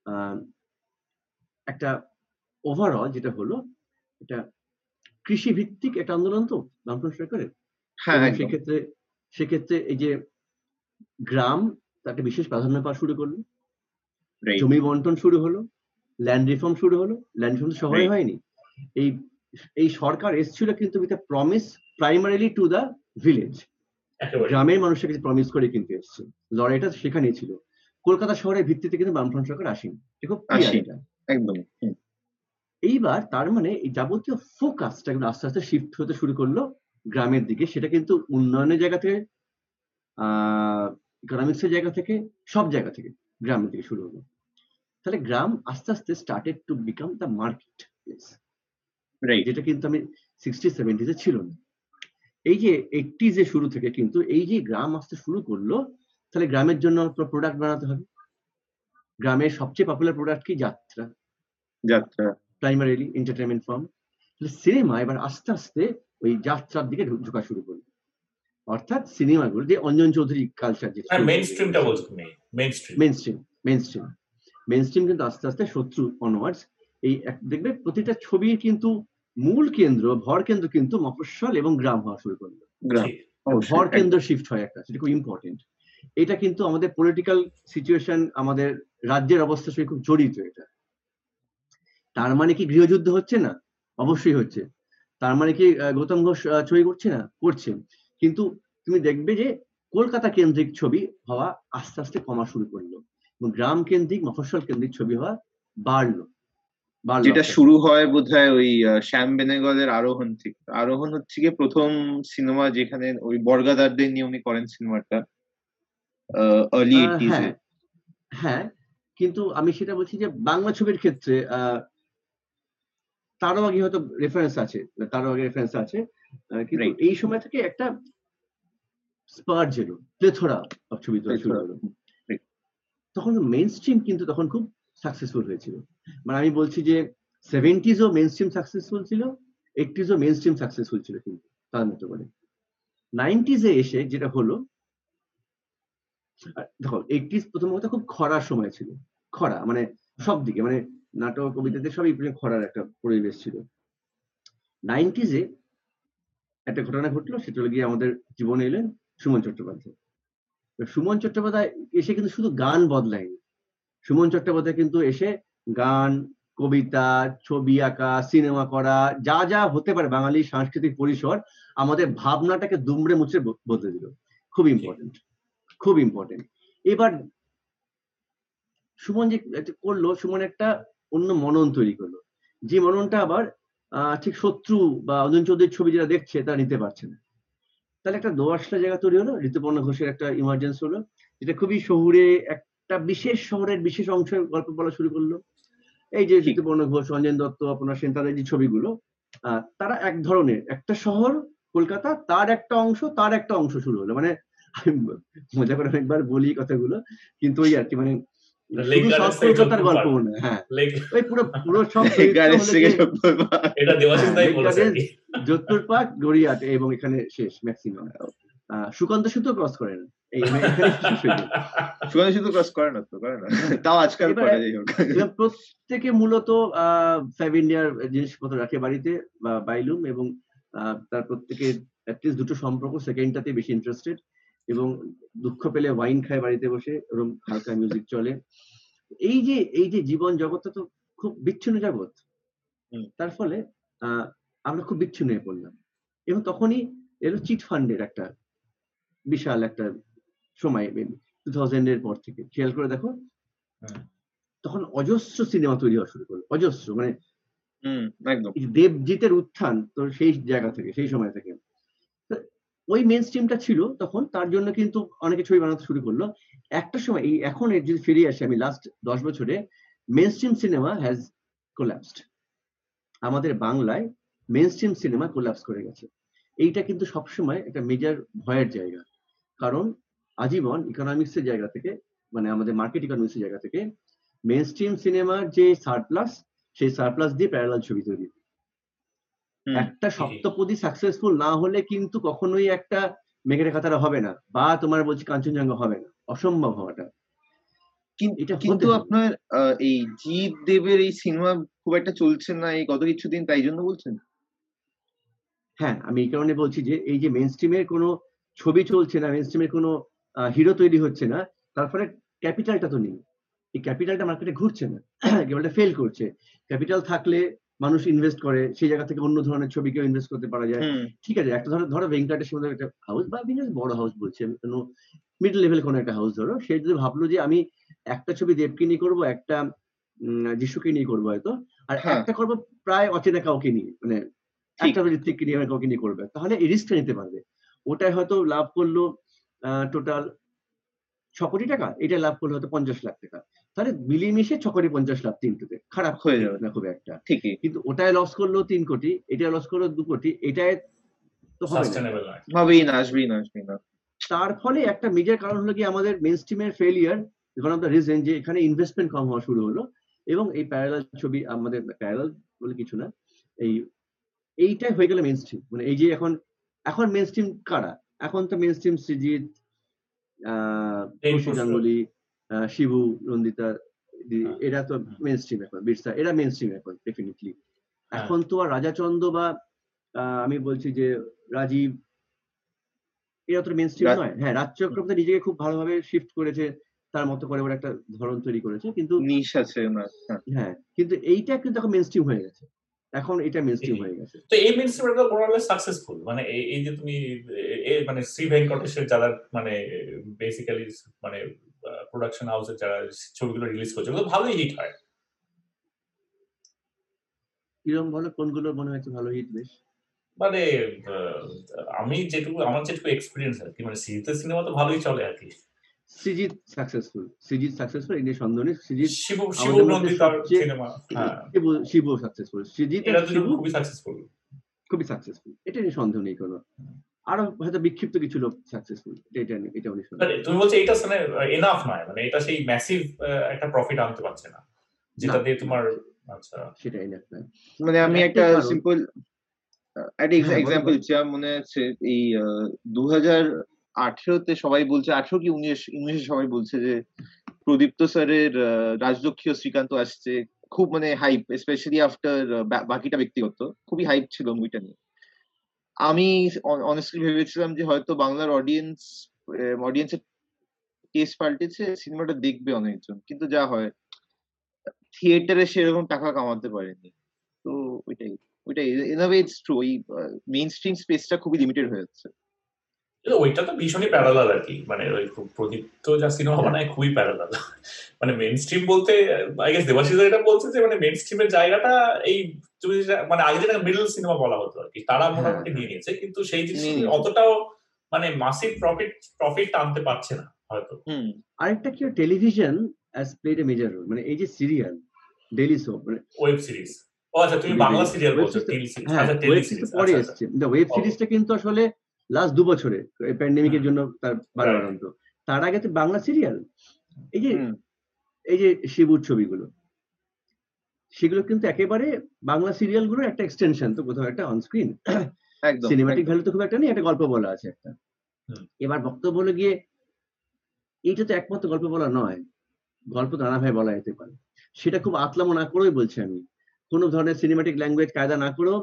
আহ, একটা ওভারঅল যেটা হলো এটা কৃষি ভিত্তিক একটা আন্দোলন তো বামফ্রন্ট সরকারের? হ্যাঁ সেক্ষেত্রে সেক্ষেত্রে এই যে গ্রাম তাকে বিশেষ প্রাধান্য পাওয়া শুরু করল। জমি বন্টন শুরু হলো ল্যান্ড রিফর্ম শুরু হলো ল্যান্ড রিফর্ম শহরে হয়নি। এই এই সরকার এসেছিল কিন্তু with promise primarily to the village গ্রামের মানুষের কাছে প্রমিস করে কিন্তু এসছে। লড়াইটা সেখানে ছিল। কলকাতা শহরের ভিত্তিতে কিন্তু বামফ্রন্ট সরকার আসেনি। এটা। একদম। এইবার তার মানে এই যাবতীয় ফোকাসটা কিন্তু আস্তে আস্তে শিফট হতে শুরু করল গ্রামের দিকে। সেটা কিন্তু উন্নয়নের জায়গা থেকে আহ ইকোনমিক্সের জায়গা থেকে সব জায়গা থেকে গ্রামের দিকে শুরু হলো। তাহলে গ্রাম আস্তে আস্তে started to become the marketplace right যেটা কিন্তু আমি সিক্সটি সেভেন্টিতে ছিল না। এই যে এইটিজ এর শুরু থেকে কিন্তু এই যে গ্রাম আসতে শুরু করল তাহলে গ্রামের জন্য প্রোডাক্ট বানাতে হবে? গ্রামের সবচেয়ে পপুলার প্রোডাক্ট কি? যাত্রা। যাত্রা। প্রাইমারিলি এন্টারটেনমেন্ট ফর্ম তাহলে সিনেমা এবার আস্তে আস্তে ওই যাত্রার দিকে ঢোকা শুরু করল। অর্থাৎ সিনেমাগুলো যে অঞ্জন চৌধুরী কালচার যে হ্যাঁ মেইন স্ট্রিমটা বলছো তুমি mainstream mainstream mainstream mainstream কিন্তু আস্তে আস্তে শত্রু অনওয়ার্ডস এই দেখবে প্রতিটা ছবি কিন্তু মূল কেন্দ্র ভর কেন্দ্র কিন্তু মফস্বল এবং গ্রাম হওয়া শুরু করল। ভর কেন্দ্র শিফট হয় একটা সেটা খুব ইম্পর্টেন্ট এটা কিন্তু আমাদের পলিটিক্যাল সিচুয়েশন আমাদের রাজ্যের অবস্থার সঙ্গে খুব জড়িত এটা। তার মানে কি গৃহযুদ্ধ হচ্ছে না? অবশ্যই হচ্ছে। তার মানে কি গৌতম ঘোষ ছবি করছে না? করছে কিন্তু তুমি দেখবে যে কলকাতা কেন্দ্রিক ছবি হওয়া আস্তে আস্তে কমা শুরু করল। গ্রাম কেন্দ্রিক মফস্বল কেন্দ্রিক ছবি হওয়া বাড়লো যেটা। শুরু হয় বোধহয় ওই শ্যাম বেনেগলের আরোহণ থেকে আরোহণ হচ্ছে গিয়ে প্রথম সিনেমা যেখানে ওই বর্গাদারদের নিয়ে উনি করেন সিনেমাটা আর্লি হ্যাঁ হ্যাঁ কিন্তু আমি সেটা বলছি যে বাংলা ছবির ক্ষেত্রে আহ, তারও আগে হয়তো রেফারেন্স আছে তারও আগে রেফারেন্স আছে কিন্তু. এই সময় থেকে একটা স্পার্জ এলো প্লেথোরা ছবি তোলা শুরু Plethora, হলো. তখন মেইন স্ট্রিম কিন্তু তখন খুব সাকসেসফুল হয়েছিল। মানে আমি বলছি যে সেভেন্টিজও মেন স্ট্রিম সাকসেসফুল ছিল এইটিজও মেন স্ট্রিম সাকসেসফুল ছিল কিন্তু তার মতো করে। নাইনটিজে এসে যেটা হলো দেখো এইটিজ প্রথম কথা খুব খরার সময় ছিল, খরা মানে সব দিকে মানে নাটক, কবিতাতে সবই খরার একটা পরিবেশ ছিল। নাইনটিজে একটা ঘটনা ঘটলো, সেটা গিয়ে আমাদের জীবনে এলেন সুমন চট্টোপাধ্যায়। সুমন চট্টোপাধ্যায় এসে কিন্তু শুধু গান বদলায়নি। সুমন চট্টোপাধ্যায় কিন্তু এসে গান, কবিতা, ছবি আঁকা সিনেমা করা, যা যা হতে পারে, বাঙালি সাংস্কৃতিক পরিসর, আমাদের ভাবনাটাকে দুমড়ে ব- বদলে দিল। খুব ইম্পর্টেন্ট খুব ইম্পর্টেন্ট এবার সুমন যে করল, সুমন একটা অন্য মনন তৈরি করল। যে মননটা আবার ঠিক শত্রু বা অঞ্জন চৌধুরীর ছবি যারা দেখছে, তারা নিতে পারছে না। তাহলে একটা দোয়াশলা জায়গা তৈরি হলো ঋতুপর্ণ ঘোষের একটা ইমার্জেন্স হলো যেটা খুবই শহুরে একটা বিশেষ শহরের বিশেষ অংশের গল্প বলা শুরু করল। এই যে ঋতুপর্ণ ঘোষ অঞ্জন দত্ত আপনার সেন তাদের যে ছবিগুলো আহ, তারা এক ধরনের একটা শহর কলকাতা তার একটা অংশ তার একটা অংশ শুরু হলো। মানে আমি মজা করে অনেকবার বলি কথাগুলো কিন্তু ওই আর কি মানে যোধপুর। মনে হয়, হ্যাঁ। যোধপুর যোধপুর পার্ক গড়িয়াট এবং এখানে শেষ ম্যাক্সিমাম। সুকান্ত সুতো ক্রস করেন। মানে হয়ে। [laughs] সুকান্ত শুধু ক্রস করে না তো করে না। তাও আজকাল প্রত্যেকে মূলত ফাইভ ইন্ডিয়ার জিনিসপত্র রাখে বাড়িতে বা বাইলুম এবং আহ, তার প্রত্যেকে অ্যাটলিস্ট দুটো সম্পর্ক সেকেন্ডটাতে বেশি ইন্টারেস্টেড এবং দুঃখ পেলে ওয়াইন খায় বাড়িতে বসে এবং হালকা মিউজিক চলে। এই যে এই যে জীবন জগৎটা তো খুব বিচ্ছিন্ন জগৎ। তার ফলে আমরা খুব বিচ্ছিন্ন হয়ে পড়লাম। এবং তখনই এলো চিট ফান্ডের একটা বিশাল একটা সময় টু থাউজেন্ড এর পর থেকে। খেয়াল করে দেখো তখন অজস্র সিনেমা তৈরি হওয়া শুরু করল। অজস্র মানে দেবজিতের উত্থান তো সেই জায়গা থেকে সেই সময় থেকে। ওই মেন স্ট্রিমটা ছিল তখন, তার জন্য কিন্তু অনেকে ছবি বানাতে শুরু করল। একটা সময়, এই এখন যদি ফিরে আসি আমি লাস্ট দশ বছরে main stream cinema has collapsed আমাদের বাংলায় মেন স্ট্রিম সিনেমা কোল্যাপস করে গেছে। এইটা কিন্তু সবসময় একটা মেজর ভয়ের জায়গা। কারণ আজীবন ইকোনমিক্সের জায়গা থেকে মানে আমাদের মার্কেট ইকোনমিক্সের জায়গা থেকে মেন স্ট্রিম সিনেমার যে সারপ্লাস সেই সারপ্লাস দিয়ে প্যারালাল ছবি তৈরি। একটা সপ্তপদী সাকসেসফুল না হলে কিন্তু কখনোই একটা মেঘের কাতারা হবে না বা তোমার বলছি কাঞ্চনজঙ্ঘা হবে না অসম্ভব হওয়াটা। কিন্তু আপনার আহ, এই জিৎ দেবের এই সিনেমা খুব একটা চলছে না এই গত কিছুদিন তাই জন্য বলছেন? হ্যাঁ আমি এই কারণে বলছি যে এই যে মেন স্ট্রিমের কোনো ছবি চলছে না মেন স্ট্রিমের কোনো হিরো তৈরি হচ্ছে না তারপরে ক্যাপিটালটা তো নেই। এই ক্যাপিটালটা মার্কেটে ঘুরছে না [clears throat] ক্যাপিটালটা ফেল করছে। ক্যাপিটাল থাকলে মানুষ ইনভেস্ট করে সেই জায়গা থেকে অন্য ধরনের ছবিকেও ইনভেস্ট করতে পারা যায়। ঠিক আছে একটা ধরো ধরো ভেঙ্কটেশের মধ্যে একটা হাউস বা বিশেষ বড় হাউস বলছি আমি কোনো মিডল লেভেল কোনো একটা হাউস ধরো সে যদি ভাবলো যে আমি একটা ছবি দেবকে নিয়ে করব একটা যিশুকে নিয়ে করব হয়তো আর হ্যাঁ। একটা করব প্রায় অচেনা কাউকে নিয়ে মানে একটা ঋত্বিককে নিয়ে কাউকে নিয়ে করবে তাহলে এই রিস্কটা নিতে পারবে। ওটাই হয়তো লাভ করল টোটাল ছ কোটি টাকা এটা লাভ করলে হয়তো পঞ্চাশ লাখ টাকা। তাহলে মিলিয়ে মিশে ছ কোটি পঞ্চাশ লাখ তিনটোতে খারাপ হয়ে যাবে। না খুব একটা। ঠিকই। কিন্তু ওটায় লস করল তিন কোটি এটা লস করল দু কোটি এটায় তো হবে না। সাস্টেনেবল হবেই না আসবেই না আসবেই না। তার ফলে একটা মেজর কারণ হলো কি আমাদের main স্ট্রিমের failure one of the reason যে এখানে ইনভেস্টমেন্ট কম হওয়া শুরু হলো এবং এই প্যারালাল ছবি আমাদের প্যারালাল বলে কিছু না এই এইটাই হয়ে গেল মেন স্ট্রিম মানে এই যে এখন এখন মেন স্ট্রিম কারা? এখন তো মেন স্ট্রিম সৃজিত খুশি গাঙ্গুলি আহ, শিবু নন্দিতা হ্যাঁ। এরা তো মেন স্ট্রিম এখন বিরসা এরা মেন স্ট্রিম এখন ডেফিনেটলি। এখন তো আর রাজাচন্দ্র বা আহ, আমি বলছি যে রাজীব এরা তো মেন স্ট্রিম নয়। হ্যাঁ রাজ চক্রবর্তী নিজেকে খুব ভালোভাবে শিফট করেছে তার মতো করে ওরা একটা ধরন তৈরি করেছে কিন্তু নিশ আছে হ্যাঁ। হ্যাঁ কিন্তু এইটা কিন্তু এখন মেন স্ট্রিম হয়ে গেছে। এখন এটা মেন স্ট্রিম হয়ে গেছে। তো এই মেন স্ট্রিমটা মোরালে সাকসেসফুল মানে এই- যে তুমি মানে শ্রী ভেঙ্কটেশের যারা মানে বেসিক্যালি মানে প্রোডাকশন হাউসের যারা ছবিগুলো রিলিজ করছে ওগুলো ভালোই হিট হয়। কীরকম বলো কোনগুলো মনে হয়েছে ভালো হিট বেশ? মানে আমি যেটুকু আমার যেটুকু এক্সপিরিয়েন্স আর কি মানে সিরিজের সিনেমা তো ভালোই চলে আর কি। সৃজিত সাকসেসফুল সৃজিত সাকসেসফুল এই নিয়ে সন্দেহ নেই সৃজিত শিব হ্যাঁ। সাকসেসফুল দুজন শিবু খুবই সাকসেসফুল খুবই সাকসেসফুল এটা নিয়ে সন্দেহ নেই কোনো। আরও হয়তো বিক্ষিপ্ত কিছু লোক সাকসেসফুল এটা নিয়ে এটা উনি মানে তুমি বলছো এটা মানে এনাফ নয়। মানে এটা সেই ম্যাসিভ একটা প্রফিট আনতে পারছে না। যেটা দিয়ে তোমার আচ্ছা। সেটাই না মানে আমি একটা সিম্পল একটা হ্যাঁ, এক্সাম্পল। দিচ্ছি। মনে আছে এই দু হাজার আঠেরোতে সবাই বলছে, আঠেরো কি উনিশ, উনিশে সবাই বলছে যে প্রদীপ্ত স্যারের রাজলক্ষ্মী শ্রীকান্ত আসছে। খুব মানে হাইপ স্পেশালি আফটার বাকিটা ব্যক্তিগত। খুবই হাইপ ছিল মুভিটা নিয়ে। আমি অনেস্টলি ভেবেছিলাম যে হয়তো বাংলার অডিয়েন্স অডিয়েন্সের টেস্ট পাল্টেছে, সিনেমাটা দেখবে অনেকজন। কিন্তু যা হয় থিয়েটারে সেরকম টাকা কামাতে পারেনি। তো ওইটাই ওইটাই। ইন আ ইটস ট্রু ওই মেইন স্ট্রিম স্পেসটা খুবই লিমিটেড হয়ে যাচ্ছে। কিন্তু ওইটা তো ভীষণই প্যারালাল আর কি। মানে ওই খুব প্রদীপ্ত যা সিনেমা বানায় খুবই প্যারালাল মানে মেন স্ট্রিম বলতে আই গেস দেবাশিস এটা বলছে যে মানে মেন স্ট্রিমের জায়গাটা এই তুমি যেটা- মানে আগে যেটা মিডল সিনেমা বলা হতো আর কি তারা মোটামুটি নিয়ে নিয়েছে কিন্তু সেই জিনিস অতটাও মানে মাসিভ প্রফিট প্রফিট আনতে পারছে না হয়তো। হুম। আরেকটা কি television has played a major role মানে এই যে সিরিয়াল ডেইলি সোপ মানে ওয়েব সিরিজ ও আচ্ছা তুমি বাংলা সিরিয়াল বলছো series- টেলি সিরিজ হ্যাঁ আচ্ছা টেলি ওয়েব সিরিজ সিরিজ পরে এসছে। ওয়েব সিরিজটা কিন্তু আসলে লাস্ট দু বছরে এই প্যান্ডেমিকের জন্য তার বাড়াবাড়ন্ত তার আগে তো বাংলা সিরিয়াল এই যে এই যে শিবুর ছবিগুলো সেগুলো কিন্তু একেবারে বাংলা সিরিয়ালগুলোর একটা এক্সটেনশন তো কোথাও একটা অনস্ক্রিন সিনেমাটিক ভ্যালু তো খুব একটা নেই একটা গল্প বলা আছে একটা। এবার বক্তব্য হলো গিয়ে এইটা তো একমাত্র গল্প বলা নয় গল্প নানাভাবে বলা যেতে পারে। সেটা খুব আতলামো না করেই বলছি আমি। কোনো ধরনের সিনেমাটিক ল্যাঙ্গুয়েজ কায়দা না করেও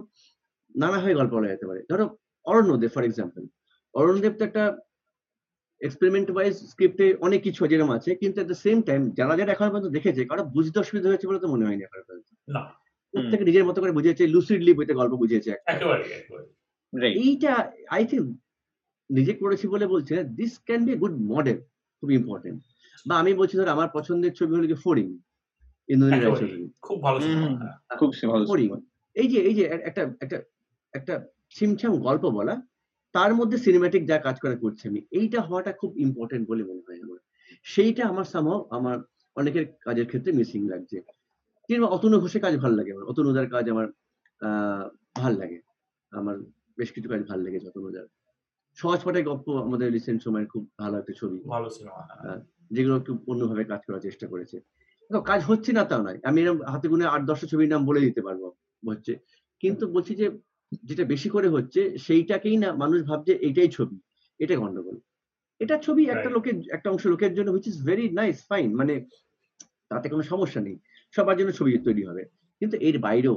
নানাভাবে গল্প বলা যেতে পারে। ধরো অরণ্যদেব ফর এক্সাম্পল অরণ্যদেব তো একটা এক্সপেরিমেন্ট ওয়াইজ স্ক্রিপ্টে অনেক কিছু যেরকম আছে কিন্তু এট দ্য সেম টাইম যারা যারা এখন পর্যন্ত দেখেছে কারও বুঝতে অসুবিধা হয়েছে বলে তো মনে হয়নি এখন পর্যন্ত। না। প্রত্যেকে নিজের মতো করে বুঝিয়েছে লুসিডলি বইতে গল্প বুঝিয়েছে. এইটা আই থিঙ্ক নিজে করেছি বলে বলছে this can be good model খুব ইম্পর্টেন্ট বা আমি বলছি ধর আমার পছন্দের ছবি হলো কি ফোরিং ইন্দ্রনীল খুব ভালো। হ্যাঁ। খুব ভালো ফোরিং এই যে এই যে একটা একটা একটা ছিমছাম গল্প বলা তার মধ্যে সিনেমাটিক যা কাজ করা করছি আমি এইটা হওয়াটা খুব ইম্পর্টেন্ট বলে মনে হয় আমার। সেইটা আমার সামহ আমার অনেকের কাজের ক্ষেত্রে মিসিং লাগছে। কিংবা অতনু ঘোষের কাজ ভালো লাগে আমার অতনুদার কাজ আমার আহ ভালো লাগে। আমার বেশ কিছু কাজ ভালো লেগেছে অতনুদার সহজ পাঠের গল্প আমাদের রিসেন্ট সময়ের খুব ভালো একটা ছবি। ভালো সিনেমা হ্যাঁ। যেগুলো একটু অন্যভাবে কাজ করার চেষ্টা করেছে। কাজ হচ্ছে না তাও নয়। আমি এরকম হাতে গুনে আট দশটা ছবির নাম বলে দিতে পারব হচ্ছে। কিন্তু বলছি যে যেটা বেশি করে হচ্ছে সেইটাকেই না মানুষ ভাবছে এইটাই ছবি এটা গন্ডগোল। এটা ছবি একটা লোকের একটা অংশ লোকের জন্য which is very nice fine মানে তাতে কোনো সমস্যা নেই সবার জন্য ছবি তৈরি হবে। কিন্তু এর বাইরেও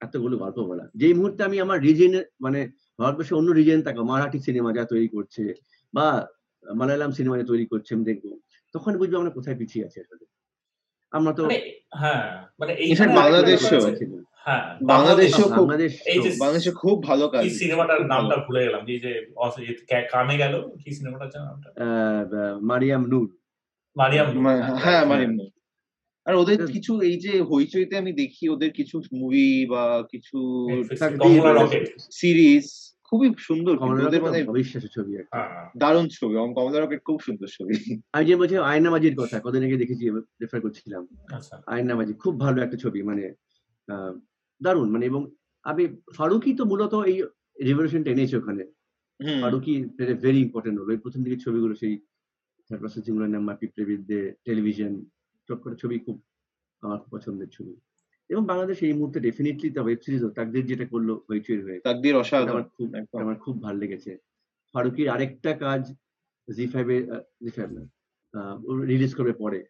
এতগুলো গল্প বলা যেই মুহূর্তে আমি আমার রিজেন মানে ভারতবর্ষে অন্য রিজেন তাকে মারাঠি সিনেমা যা তৈরি করছে বা মালায়ালাম সিনেমা যা তৈরি করছে আমি দেখব তখন বুঝব আমরা কোথায় পিছিয়ে আছি আসলে। আমরা তো মানে হ্যাঁ মানে বাংলাদেশেও। হ্যাঁ বাংলাদেশেও খুব- বাংলাদেশ এই যে বাংলাদেশে খুব ভালো কাজ। সিনেমাটার নামটা ভুলে গেলাম যে যে অস- এ কা- কানে গেল কি সিনেমাটার নামটা? আহ, আহ, মারিয়াম নূর। মারিয়াম হ্যাঁ। মানে মারিম আর ওদের কিছু এই যে হইচইতে আমি দেখি ওদের কিছু মুভি বা কিছু সিরিজ খুবই সুন্দর ওদের রকেট মানে ছবি একটা। হ্যাঁ। দারুণ ছবি এবং কমলা রকেট খুব সুন্দর ছবি। আমি যে বলছি আয়নাবাজির কথা কদিন আগে দেখেছি রেফার করছিলাম। আচ্ছা। আয়নাবাজি খুব ভালো একটা ছবি মানে আহ, দারুণ মানে এবং আমি ফারুকি তো মূলত এই রেভলিউশনটা এনেছে ওখানে। ফারুকি ভেরি ইম্পর্টেন্ট রোল ওই প্রথম দিকের ছবিগুলো সেই তারপর টেলিভিশন সব ছবি খুব আমার পছন্দের ছবি। এবং বাংলাদেশ এই মুহূর্তে ডেফিনেটলি তা ওয়েব সিরিজ তাকদের যেটা করল হইচই হয়ে তাকদির অসাধারণ আমার খুব। আমার খুব ভালো লেগেছে। ফারুকির আরেকটা কাজ জি ফাইভে জি ফাইভ না রিলিজ করবে পরে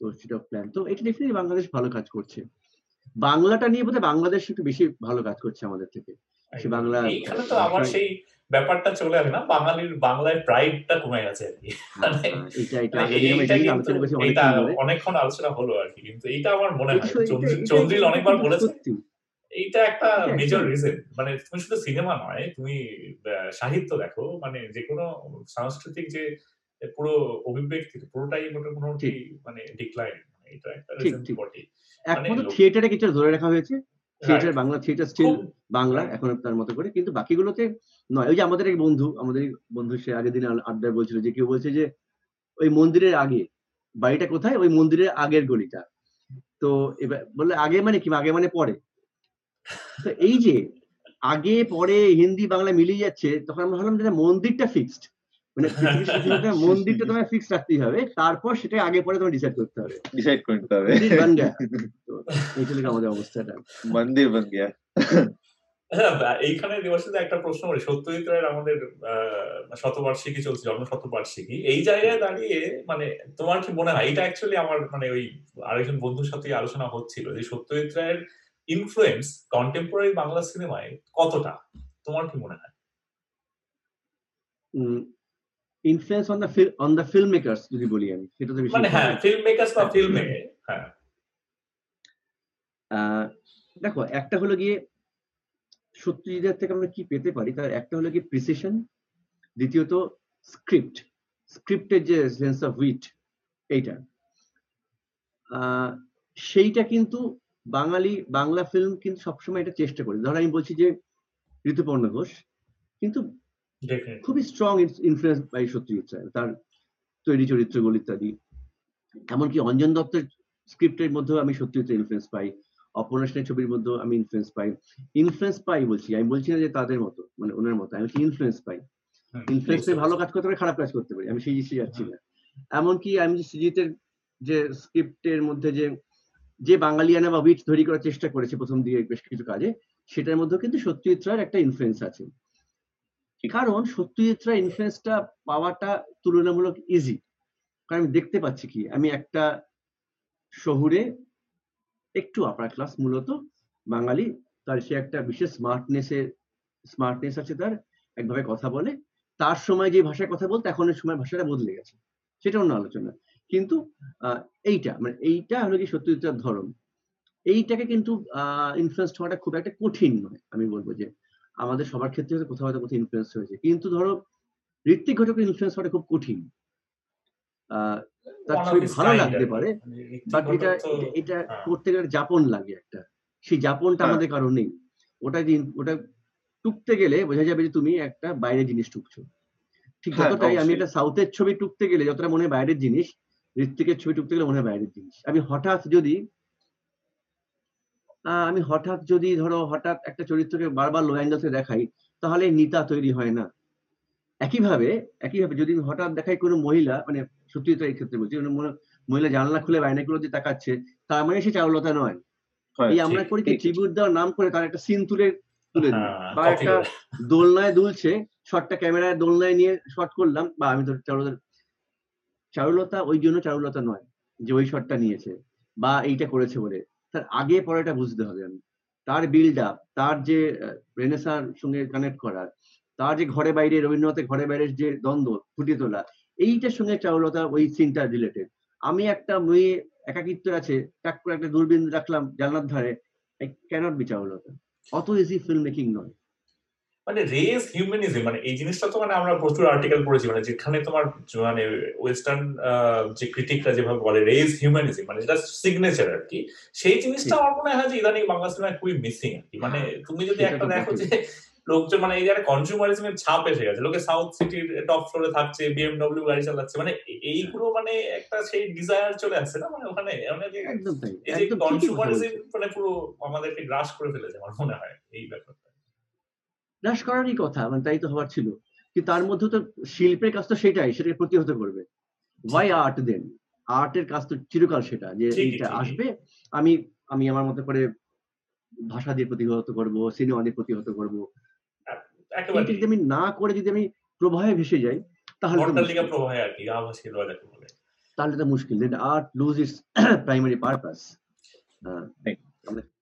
তো সেটা প্ল্যান তো এটা ডেফিনেটলি বাংলাদেশ ভালো কাজ করছে। বাংলাটা নিয়ে বোধহয় বাংলাদেশ একটু বেশি ভালো কাজ করছে আমাদের থেকে। সে বাংলা এইখানে তো আমার সেই ব্যাপারটা চলে আসে না বাঙালির বাংলায় প্রাইডটা কমে গেছে আর কি। এটা এটা এটা এটা অনেকক্ষণ আলোচনা হলো আর কি কিন্তু এইটা আমার মনে হয়। এটা- এটা- চন্দ্রিল- এটা- এটা অনেকবার বলেছে এইটা একটা মেজর রিজন মানে তুমি শুধু সিনেমা নয় তুমি সাহিত্য দেখো মানে যে কোনো সাংস্কৃতিক যে পুরো অভিব্যক্তি পুরোটাই মোটামুটি মানে ডিক্লাইন এটা একটা রিজন বটে একমাত্র থিয়েটারে কিছু ধরে রাখা হয়েছে। Theatre Bangla theatre still Bangla এখন তার মতো করে। কিন্তু বাকিগুলোতে নয়। ওই যে আমাদের এক বন্ধু আমাদের বন্ধু সে আগের দিন আড্ডায় বলছিল যে কেউ বলছে যে ওই মন্দিরের আগে বাড়িটা কোথায়? ওই মন্দিরের আগের গলিটা। তো এবার বললে আগে মানে কি? আগে মানে পরে? তো এই যে আগে পরে হিন্দি বাংলা মিলিয়ে যাচ্ছে তখন আমরা ভাবলাম যে মন্দিরটা ফিক্সড মানে [laughs] মন্দিরটা তোমায় ফিক্সড রাখতেই হবে তারপর সেটা আগে পরে তোমায় ডিসাইড করতে হবে। ডিসাইড করতে হবে। [laughs] আমাদের অবস্থাটা। মন্দির বন গিয়া। [laughs] এইখানে দেবাশিসদা একটা প্রশ্ন করি সত্যজিৎ রায়ের আমাদের আহ, শতবার্ষিকী চলছে জন্ম শতবার্ষিকী এই জায়গায় দাঁড়িয়ে মানে তোমার কি মনে হয়? এটা অ্যাকচুয়ালি আমার মানে ওই আরেকজন বন্ধুর সাথে আলোচনা হচ্ছিল যে সত্যজিৎ রায়ের ইনফ্লুয়েন্স কন্টেম্পোরারি বাংলা সিনেমায় কতটা? তোমার কি মনে হয়? Influence on the on the filmmakers যদি বলি আমি সেটা তো মানে হ্যাঁ ফিল্ম মেকার্স বা ফিল্মে হ্যাঁ। আহ, দেখো একটা হলো গিয়ে সত্যজিতের থেকে আমরা কি পেতে পারি তার একটা হলো গিয়ে প্রিসিশন দ্বিতীয়ত স্ক্রিপ্ট স্ক্রিপ্টের যে সেন্স অফ উইট এইটা। আহ, সেইটা কিন্তু বাঙালি বাংলা ফিল্ম কিন্তু সবসময় এটা চেষ্টা করে। ধরো আমি বলছি যে ঋতুপর্ণ ঘোষ কিন্তু খুবই strong influence by Satyajit Ray তার তৈরি চরিত্রগুলো ইত্যাদি। এমনকি অঞ্জন দত্তের স্ক্রিপ্টের মধ্যেও আমি সত্যজিৎ ইনফ্লুয়েন্স পাই অপর্ণা সেনের ছবির মধ্যেও আমি ইনফ্লুয়েন্স পাই। ইনফ্লুয়েন্স পাই বলছি আমি বলছি না যে তাদের মতো মানে ওনার মতো আমি ইনফ্লুয়েন্স পাই। ইনফ্লুয়েন্স ভালো কাজ করতে পারে খারাপ কাজ করতে পারি আমি সেই জিনিসে যাচ্ছি না। এমনকি আমি যে সৃজিতের যে স্ক্রিপ্টের মধ্যে যে যে বাঙালিয়ানা বা উইট তৈরি করার চেষ্টা করেছে প্রথম দিকে বেশ কিছু কাজে সেটার মধ্যেও কিন্তু সত্যজিৎ রায়ের একটা ইনফ্লুয়েন্স আছে। কারণ সত্যজিৎ রায় ইনফ্লুয়েন্সটা পাওয়াটা তুলনামূলক ইজি কারণ আমি দেখতে পাচ্ছি কি, আমি একটা শহুরে একটু আপার ক্লাস মূলত বাঙালি, তার সে একটা বিশেষ স্মার্টনেসের স্মার্টনেস আছে তার, একভাবে কথা বলে। তার সময় যে ভাষায় কথা বলতো, এখন সময় ভাষাটা বদলে গেছে। সেটা অন্য আলোচনা। কিন্তু এইটা মানে এইটা হলো কি সত্যজিৎটার ধরন। এইটাকে কিন্তু আহ ইনফ্লুয়েন্স হওয়াটা খুব একটা কঠিন নয়, আমি বলব যে। আমাদের সবার ক্ষেত্রে কোথাও হয়তো কোথাও ইনফ্লুয়েন্স হয়েছে কিন্তু ধরো ঋত্বিক ঘটকের ইনফ্লুয়েন্স হওয়াটা খুব কঠিন তার ছবি ভালো লাগতে পারে বাট এটা এটা- এটা হ্যাঁ। করতে গেলে যাপন লাগে একটা সেই যাপনটা হ্যাঁ। আমাদের কারণ নেই ওটা ওটা টুকতে গেলে বোঝা যাবে যে তুমি একটা বাইরের জিনিস টুকছো ঠিক হ্যাঁ, যতটাই আমি। একটা সাউথের ছবি টুকতে গেলে যতটা মনে হয় বাইরের জিনিস ঋত্বিকের ছবি টুকতে গেলে মনে হয় বাইরের জিনিস আমি হঠাৎ যদি আমি হঠাৎ যদি ধরো হঠাৎ একটা চরিত্রকে বারবার লো অ্যাঙ্গেলসে দেখাই তাহলে নিতা তৈরি হয় না। একইভাবে একইভাবে যদি হঠাৎ দেখাই কোনো মহিলা মানে সত্যি তো এই ক্ষেত্রে বলছি মহিলা- জানলা খুলে বাইনাগুলো দিয়ে তাকাচ্ছে তার মানে সে চারুলতা নয়। এই আমরা করি কি। ট্রিবিউট দেওয়ার নাম করে তার একটা সিন তুলে তুলে হ্যাঁ, বা একটা দোলনায় দুলছে শটটা ক্যামেরায় দোলনায় নিয়ে শট করলাম বা আমি ধর চারুলতা চারুলতা ওই জন্য চারুলতা নয় যে ওই শটটা নিয়েছে বা এইটা করেছে বলে। তার আগে পরেটা বুঝতে হবে আমি। তার বিল্ড আপ তার যে রেনেসার সঙ্গে কানেক্ট করার তার যে ঘরে বাইরে, রবীন্দ্রনাথের ঘরে বাইরের যে দ্বন্দ্ব, ফুটিয়ে তোলা, এইটার সঙ্গে চাউলতা ওই সিনটা রিলেটেড আমি একটা মেয়ে, একাকিত্ব আছে, টাক করে একটা দূরবীন রাখলাম জানলার ধারে আই ক্যানট বি চারুলতা। অত ইজি ফিল্ম মেকিং নয়। মানে রেস হিউম্যানিজম মানে এই জিনিসটা তো মানে আমরা প্রচুর আর্টিকেল পড়েছি মানে যেখানে তোমার মানে ওয়েস্টার্ন যে ক্রিটিকরা যেভাবে বলে রেস হিউম্যানিজম মানে যেটা সিগনেচার আর কি সেই জিনিসটা আমার মনে হয় যে ইদানিং বাংলা সিনেমায় খুবই মিসিং আর কি মানে তুমি যদি একটা দেখো যে লোকজন মানে এই যে কনজিউমারিজমের ছাপ এসে গেছে লোকে সাউথ সিটির টপ ফ্লোরে থাকছে বিএমডব্লিউ গাড়ি চালাচ্ছে মানে এইগুলো মানে একটা সেই ডিজায়ার চলে আসছে না? মানে ওখানে মানে একদম তাই এই যে কনজিউমারিজম মানে পুরো আমাদেরকে গ্রাস করে ফেলেছে আমার মনে হয় এই ব্যাপারটা। হ্রাস করারই কথা মানে তাই তো হওয়ার ছিল। কিন্তু তার মধ্যে তো শিল্পের কাজ তো সেটাই সেটাকে প্রতিহত করবে। ওয়াই আর্ট দেন আর্টের কাজ তো চিরকাল সেটা যে এইটা আসবে আমি আমি আমার মতো করে ভাষা দিয়ে প্রতিহত করব সিনেমা দিয়ে প্রতিহত করব। একেবারে যদি আমি না করে যদি আমি প্রবাহে ভেসে যাই তাহলে কি তাহলে তো মুশকিল then art lose its primary purpose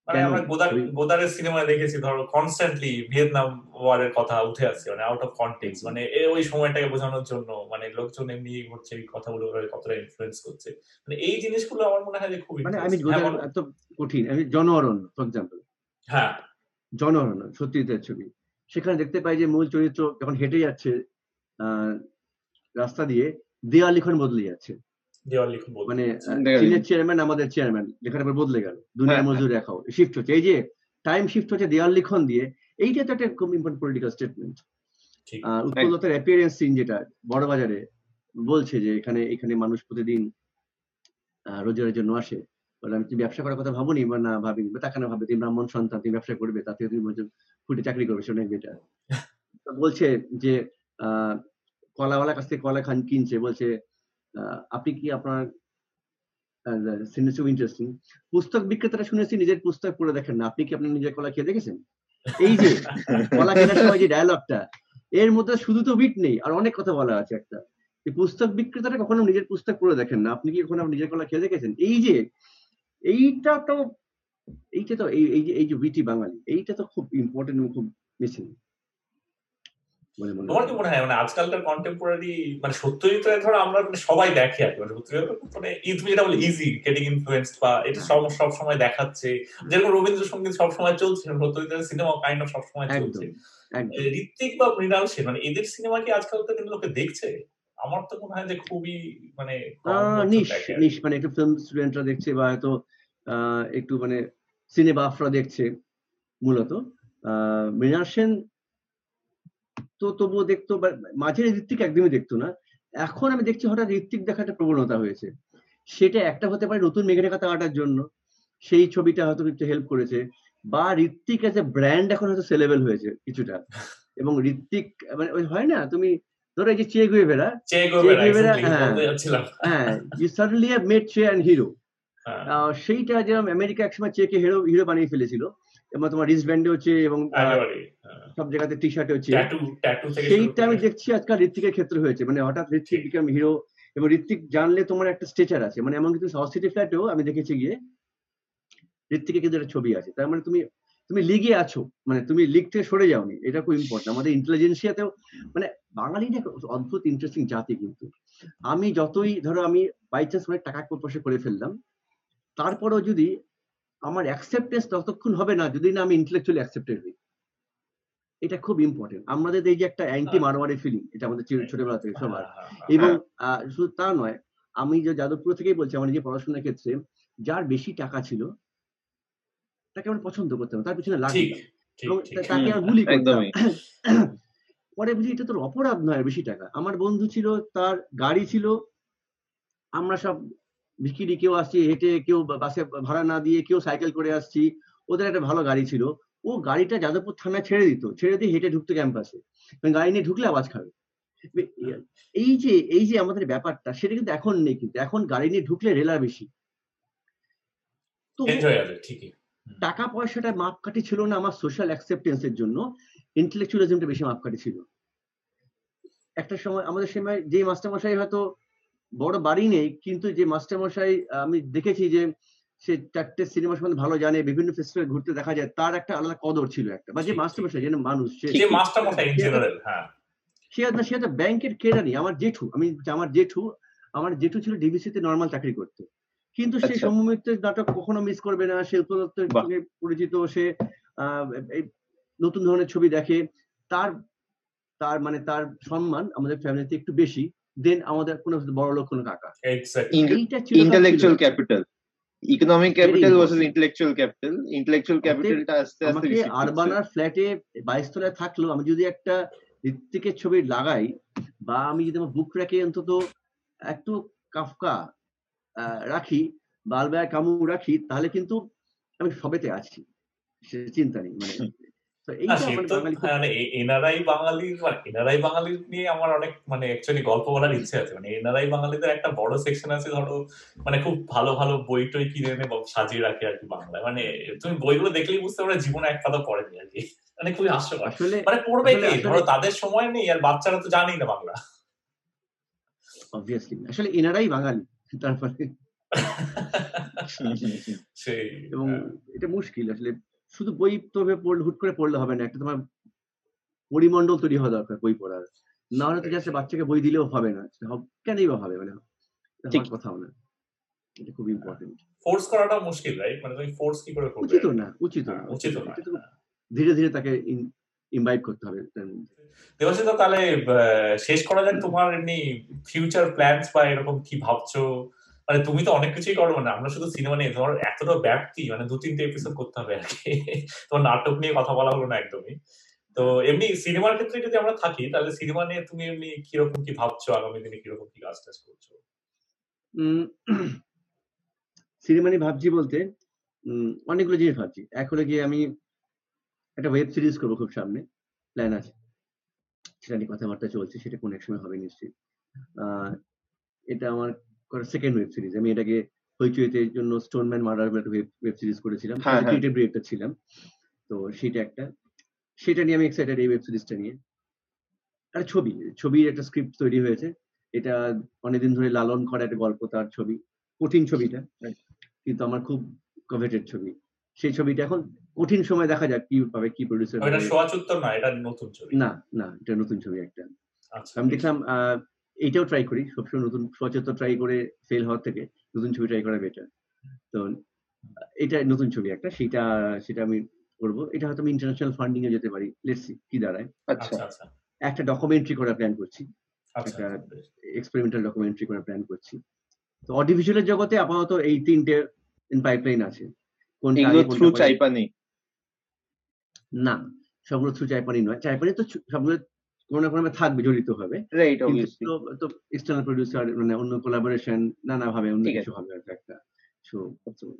মানে আমরা গোদার গোদারের সিনেমায় দেখেছি ধরো কনস্ট্যান্টলি ভিয়েতনাম ওয়ারের কথা উঠে আসছে মানে আউট অফ কন্টেক্স মানে ওই সময়টাকে বোঝানোর জন্য মানে লোকজন এমনি হচ্ছে এই কথাগুলো ওরা কতটা ইনফ্লুয়েন্স করছে। মানে এই জিনিসগুলো আমার মনে হয় যে খুব মানে আমি। হ্যাঁ। এত কঠিন আমি জনঅরণ্য ফর এক্সাম্পল হ্যাঁ। জনগণনা সত্যজিতের ছবি। সেখানে দেখতে পাই যে মূল চরিত্র যখন হেঁটে যাচ্ছে আহ, রাস্তা দিয়ে দেওয়াল লিখন বদলে যাচ্ছে। দেওয়াল লিখন মানে চীনের চেয়ারম্যান আমাদের চেয়ারম্যান লেখাটা আবার বদলে গেল। দুনিয়া হ্যাঁ, মজুর দেখাও শিফট হচ্ছে। এই যে টাইম শিফট হচ্ছে দেওয়াল লিখন দিয়ে এইটা তো একটা খুব ইম্পর্টেন্ট পলিটিক্যাল স্টেটমেন্ট উৎপল দত্তের অ্যাপিয়ারেন্স সিন যেটা বড় বাজারে বলছে যে এখানে এখানে মানুষ প্রতিদিন আহ, রোজগারের জন্য আসে। বলে আমি তুমি ব্যবসা করার কথা ভাবনি? বা না ভাবিনি। বা তাকে না ভাবে তুমি ব্রাহ্মণ সন্তান তুমি ব্যবসা করবে তাতে তুমি ফুটে চাকরি করবে। সেটা বেটার [laughs] বলছে যে আহ, কলাওয়ালার কাছ থেকে কলা খান কিনছে। বলছে আপনি কি আপনার ইন্টারেস্টিং পুস্তক বিক্রেতারা শুনেছি, নিজের পুস্তক পড়ে দেখেন না। আপনি কি আপনার নিজের কলা খেয়ে দেখেছেন? এই যে, কলা কেনার সময় যে ডায়ালগটা এর মধ্যে শুধু তো বিট নেই, আর অনেক কথা বলা আছে একটা। পুস্তক বিক্রেতারা কখনো নিজের পুস্তক পড়ে দেখেন না। আপনি কি কখনো নিজের কলা খেয়ে দেখেছেন? এই যে, এইটা তো এইটা তো, এই যে এই যে বিটি বাঙালি, এইটা তো খুব ইম্পর্টেন্ট এবং খুব মিসিং তোমার কি মনে হয়? মানে আজকালকার কন্টেম্পোরারি মানে সত্যজিৎ রায় ধরো আমরা মানে সবাই দেখে আর কি। মানে সত্যজিৎ মানে তুমি যেটা বলে ইজি গেটিং ইনফ্লুয়েন্সড বা এটা সব সব সময় দেখাচ্ছে। যেরকম রবীন্দ্রসঙ্গীত সব সময় চলছে সত্যজিৎ রায়ের সিনেমা কাইন্ড অফ সব সময় চলছে। ঋত্বিক বা মৃণাল সেন মানে এদের সিনেমা কি আজকালকার দিনে লোকে দেখছে? আমার তো মনে হয় যে খুবই মানে নিশ। নিশ মানে একটু ফিল্ম স্টুডেন্টরা দেখছে বা হয়তো আহ, একটু মানে সিনেবাফরা দেখছে মূলত। আহ, মৃণাল সেন তো তবুও দেখতো মাঝে ঋত্বিক একদমই দেখতো না। এখন আমি দেখছি হঠাৎ ঋত্বিক দেখার একটা প্রবণতা হয়েছে। সেটা একটা হতে পারে নতুন মেঘের কথা আটার জন্য। সেই ছবিটা হয়তো একটু হেল্প করেছে। বা ঋত্বিক এজ এ ব্র্যান্ড এখন হয়তো সেলেবেল হয়েছে কিছুটা। [laughs] এবং ঋত্বিক মানে ওই হয় না তুমি ধরো এই যে চেয়ে গুয়ে ভেড়া চে গুয়েভেরা, হ্যাঁ। [laughs] হ্যাঁ you suddenly have made Che and hero সেইটা যেরকম আমেরিকা একসময় চেকে হিরো হিরো বানিয়ে ফেলেছিল। এবং তোমার রিস ব্যান্ডে হচ্ছে এবং সব জায়গাতে টি শার্টে হচ্ছে সেইটা আমি দেখছি আজকাল ঋত্বিকের ক্ষেত্রে হয়েছে। মানে হঠাৎ ঋত্বিক বিকাম হিরো এবং ঋত্বিক জানলে তোমার একটা স্টেচার আছে। মানে এমন কিন্তু সাউথ সিটি ফ্ল্যাটেও আমি দেখেছি গিয়ে ঋত্বিকের কিন্তু একটা ছবি আছে। তার মানে তুমি তুমি লিগে আছো। মানে তুমি লিগ থেকে সরে যাওনি। এটা খুব ইম্পর্টেন্ট আমাদের ইন্টেলিজেন্সিয়াতেও মানে বাঙালিটা অদ্ভুত ইন্টারেস্টিং জাতি কিন্তু। আমি যতই ধরো আমি বাই চান্স অনেক টাকা পয়সা করে ফেললাম। তারপরেও যদি আমার অ্যাকসেপ্টেন্স ততক্ষণ হবে না যদি না আমি ইন্টেলেকচুয়ালি অ্যাকসেপ্টেড হই। এটা খুব ইম্পর্টেন্ট আমাদের এই যে একটা অ্যান্টি মারোয়ারি ফিলিং এটা আমাদের চির- ছোটবেলা থেকে সবার। হ্যাঁ, হ্যাঁ, হ্যাঁ। এবং শুধু তা নয় আমি যে যাদবপুর থেকেই বলছি আমার যে পড়াশোনার ক্ষেত্রে যার বেশি টাকা ছিল তাকে আমরা পছন্দ করতাম তার পিছনে লাগতাম এবং তাকে আমরা বুলি করতাম। [coughs] পরে বুঝি এটা তোর অপরাধ নয় বেশি টাকা। আমার বন্ধু ছিল তার গাড়ি ছিল আমরা সব ভিকিরি কেউ আসছি হেঁটে কেউ বাসে ভাড়া না দিয়ে কেউ সাইকেল করে আসছি ওদের একটা ভালো গাড়ি ছিল। ও গাড়িটা যাদবপুর থানায় ছেড়ে দিত ছেড়ে দিয়ে হেঁটে ঢুকতো ক্যাম্পাসে গাড়ি নিয়ে ঢুকলে আওয়াজ খাবে। এই যে এই যে আমাদের ব্যাপারটা সেটা কিন্তু এখন নেই কিন্তু এখন গাড়ি নিয়ে ঢুকলে রেলা বেশি। তো টাকা পয়সাটা মাপকাঠি ছিল না আমার সোশ্যাল অ্যাকসেপ্টেন্সের জন্য ইন্টেলেকচুয়ালিজমটা বেশি মাপকাঠি ছিল। একটা সময় আমাদের সময় যে মাস্টারমশাই হয়তো বড় বাড়ি নেই কিন্তু যে মাস্টারমশাই আমি দেখেছি যে সে চারটে সিনেমা সম্বন্ধে ভালো জানে বিভিন্ন ফেস্টিভ্যাল ঘুরতে দেখা যায় তার একটা আলাদা কদর ছিল একটা বা যে ঠিক, মাস্টার মশাই যে মানুষ সে সে- হ্যাঁ সে একটা সে একটা ব্যাংকের কেরানি আমার জেঠু আমি আমার জেঠু আমার জেঠু ছিল ডিবিসিতে নর্মাল চাকরি করতো কিন্তু সে আচ্ছা। নাটক কখনো মিস করবে না শিল্প দত্তের বাহ। সঙ্গে পরিচিত সে আহ, এই নতুন ধরনের ছবি দেখে তার তার মানে তার সম্মান আমাদের ফ্যামিলিতে একটু বেশি দেন আমাদের কোনো বড় লোক কোনো কাকা। Intellectual capital economic capital. Versus intellectual capital intellectual ক্যাপিটালটা আস্তে আস্তে আরবানার ফ্ল্যাটে বাইশ তলায় থাকলেও আমি যদি একটা ঋত্বিকের ছবি লাগাই বা আমি যদি আমার বুক র্যাকে অন্তত একটু কাফকা আহ, রাখি বালবায় কামু রাখি তাহলে কিন্তু আমি সবেতে আছি। সে চিন্তা নেই মানে বাঙালি এ- এনারাই বাঙালির মানে এনারাই বাঙালির নিয়ে আমার অনেক মানে অ্যাকচুয়ালি গল্প বলার ইচ্ছে আছে। মানে এনারাই বাঙালিদের একটা বড় সেকশন আছে ধরো মানে খুব ভালো ভালো বই টই কিনে এনে সাজিয়ে রাখে আর কি বাংলায়। মানে তুমি বইগুলো দেখলেই বুঝতে পারবে জীবনে এক পাতা পড়েনি আর কি। মানে খুবই হাস্যকর। আসলে মানে পড়বে কি? ধরো তাদের সময় নেই আর বাচ্চারা তো জানেই না বাংলা। অবভিয়াসলি আসলে এনারাই বাঙালি তারপরে [laughs] এবং হ্যাঁ। এটা মুশকিল। আসলে শুধু বই তবে হুট করে পড়লে হবে না একটা তোমার পরিমণ্ডল তৈরি হওয়া দরকার বই পড়ার। না হলে তো জাস্ট বাচ্চাকে বই দিলেও হবে না কেনই বা হবে মানে ঠিক। কথাও না এটা খুব ইম্পর্টেন্ট ফোর্স করাটা মুশকিল রাইট মানে তুমি ফোর্স কি করে করবে? উচিত না উচিত হ্যাঁ, না উচিত না ধীরে ধীরে তাকে ইনভাইট করতে হবে দেবাশিস তাহলে শেষ করা যাক তোমার এমনি ফিউচার প্ল্যানস বা এরকম কি ভাবছ? মানে তুমি তো অনেক কিছুই করো মানে আমরা শুধু সিনেমা নিয়ে, তোমার এতটা ব্যাপ্তি মানে দু, তিনটে এপিসোড করতে হবে আর কি। তোমার নাটক নিয়ে কথা বলা হলো না একদমই। তো এমনি সিনেমার ক্ষেত্রে যদি আমরা থাকি, তাহলে সিনেমা নিয়ে তুমি এমনি কীরকম কি ভাবছ? আগামী দিনে কীরকম কি কাজ টাজ করছ সিনেমা নিয়ে ভাবছি বলতে অনেকগুলো জিনিস ভাবছি। এক হলো গিয়ে আমি একটা ওয়েব সিরিজ করব খুব সামনে প্ল্যান আছে। সেটা নিয়ে কথাবার্তা চলছে, সেটা কোন এক সময় হবে নিশ্চয়ই। এটা আমার সেকেন্ড ওয়েব সিরিজ আমি এটাকে হইচইতে জন্য স্টোনম্যান মার্ডার একটা ওয়েব সিরিজ করেছিলাম। হ্যাঁ, হ্যাঁ। ক্রিয়েটিভ ডিরেক্টর ছিলাম। তো সেটা একটা। সেটা নিয়ে আমি এক্সাইটেড এই ওয়েব সিরিজটা নিয়ে। আর ছবি ছবির একটা স্ক্রিপ্ট তৈরি হয়েছে। এটা অনেকদিন ধরে লালন করা একটা গল্প তার ছবি। কঠিন ছবিটা কিন্তু আমার খুব কভেটেড ছবি। সেই ছবিটা এখন কঠিন সময় দেখা যাক কি পাবে কি প্রডিউসার এটা সোয়াচুত্তর না এটা নতুন ছবি। না না এটা নতুন ছবি একটা। আচ্ছা আমি দেখলাম আহ, এইটাও ট্রাই করি সবসময় নতুন সচেতন ট্রাই করে ফেল হওয়ার থেকে নতুন ছবি ট্রাই করা বেটার তো এটা নতুন ছবি একটা সেটা সেটা আমি করব। এটা হয়তো আমি ইন্টারন্যাশনাল ফান্ডিং এ যেতে পারি। লেটসি কি দাঁড়ায়। আচ্ছা। আচ্ছা আচ্ছা। একটা ডকুমেন্টারি করার প্ল্যান করছি। আচ্ছা একটা এক্সপেরিমেন্টাল ডকুমেন্টারি করার প্ল্যান করছি। তো অডিভিজুয়ালের জগতে আপাতত এই তিনটে ইন পাইপলাইন আছে। কোনটা কোনটা থ্রু? চাইপানি? না সবগুলো থ্রু চাইপানি নয়। চাইপানি তো সবগুলো কোনো না কোনো থাকবে জড়িত হবে। তো- এক্সটার্নাল প্রডিউসার মানে অন্য কোলাবোরেশন নানা ভাবে অন্য কিছু হবে একটা। সো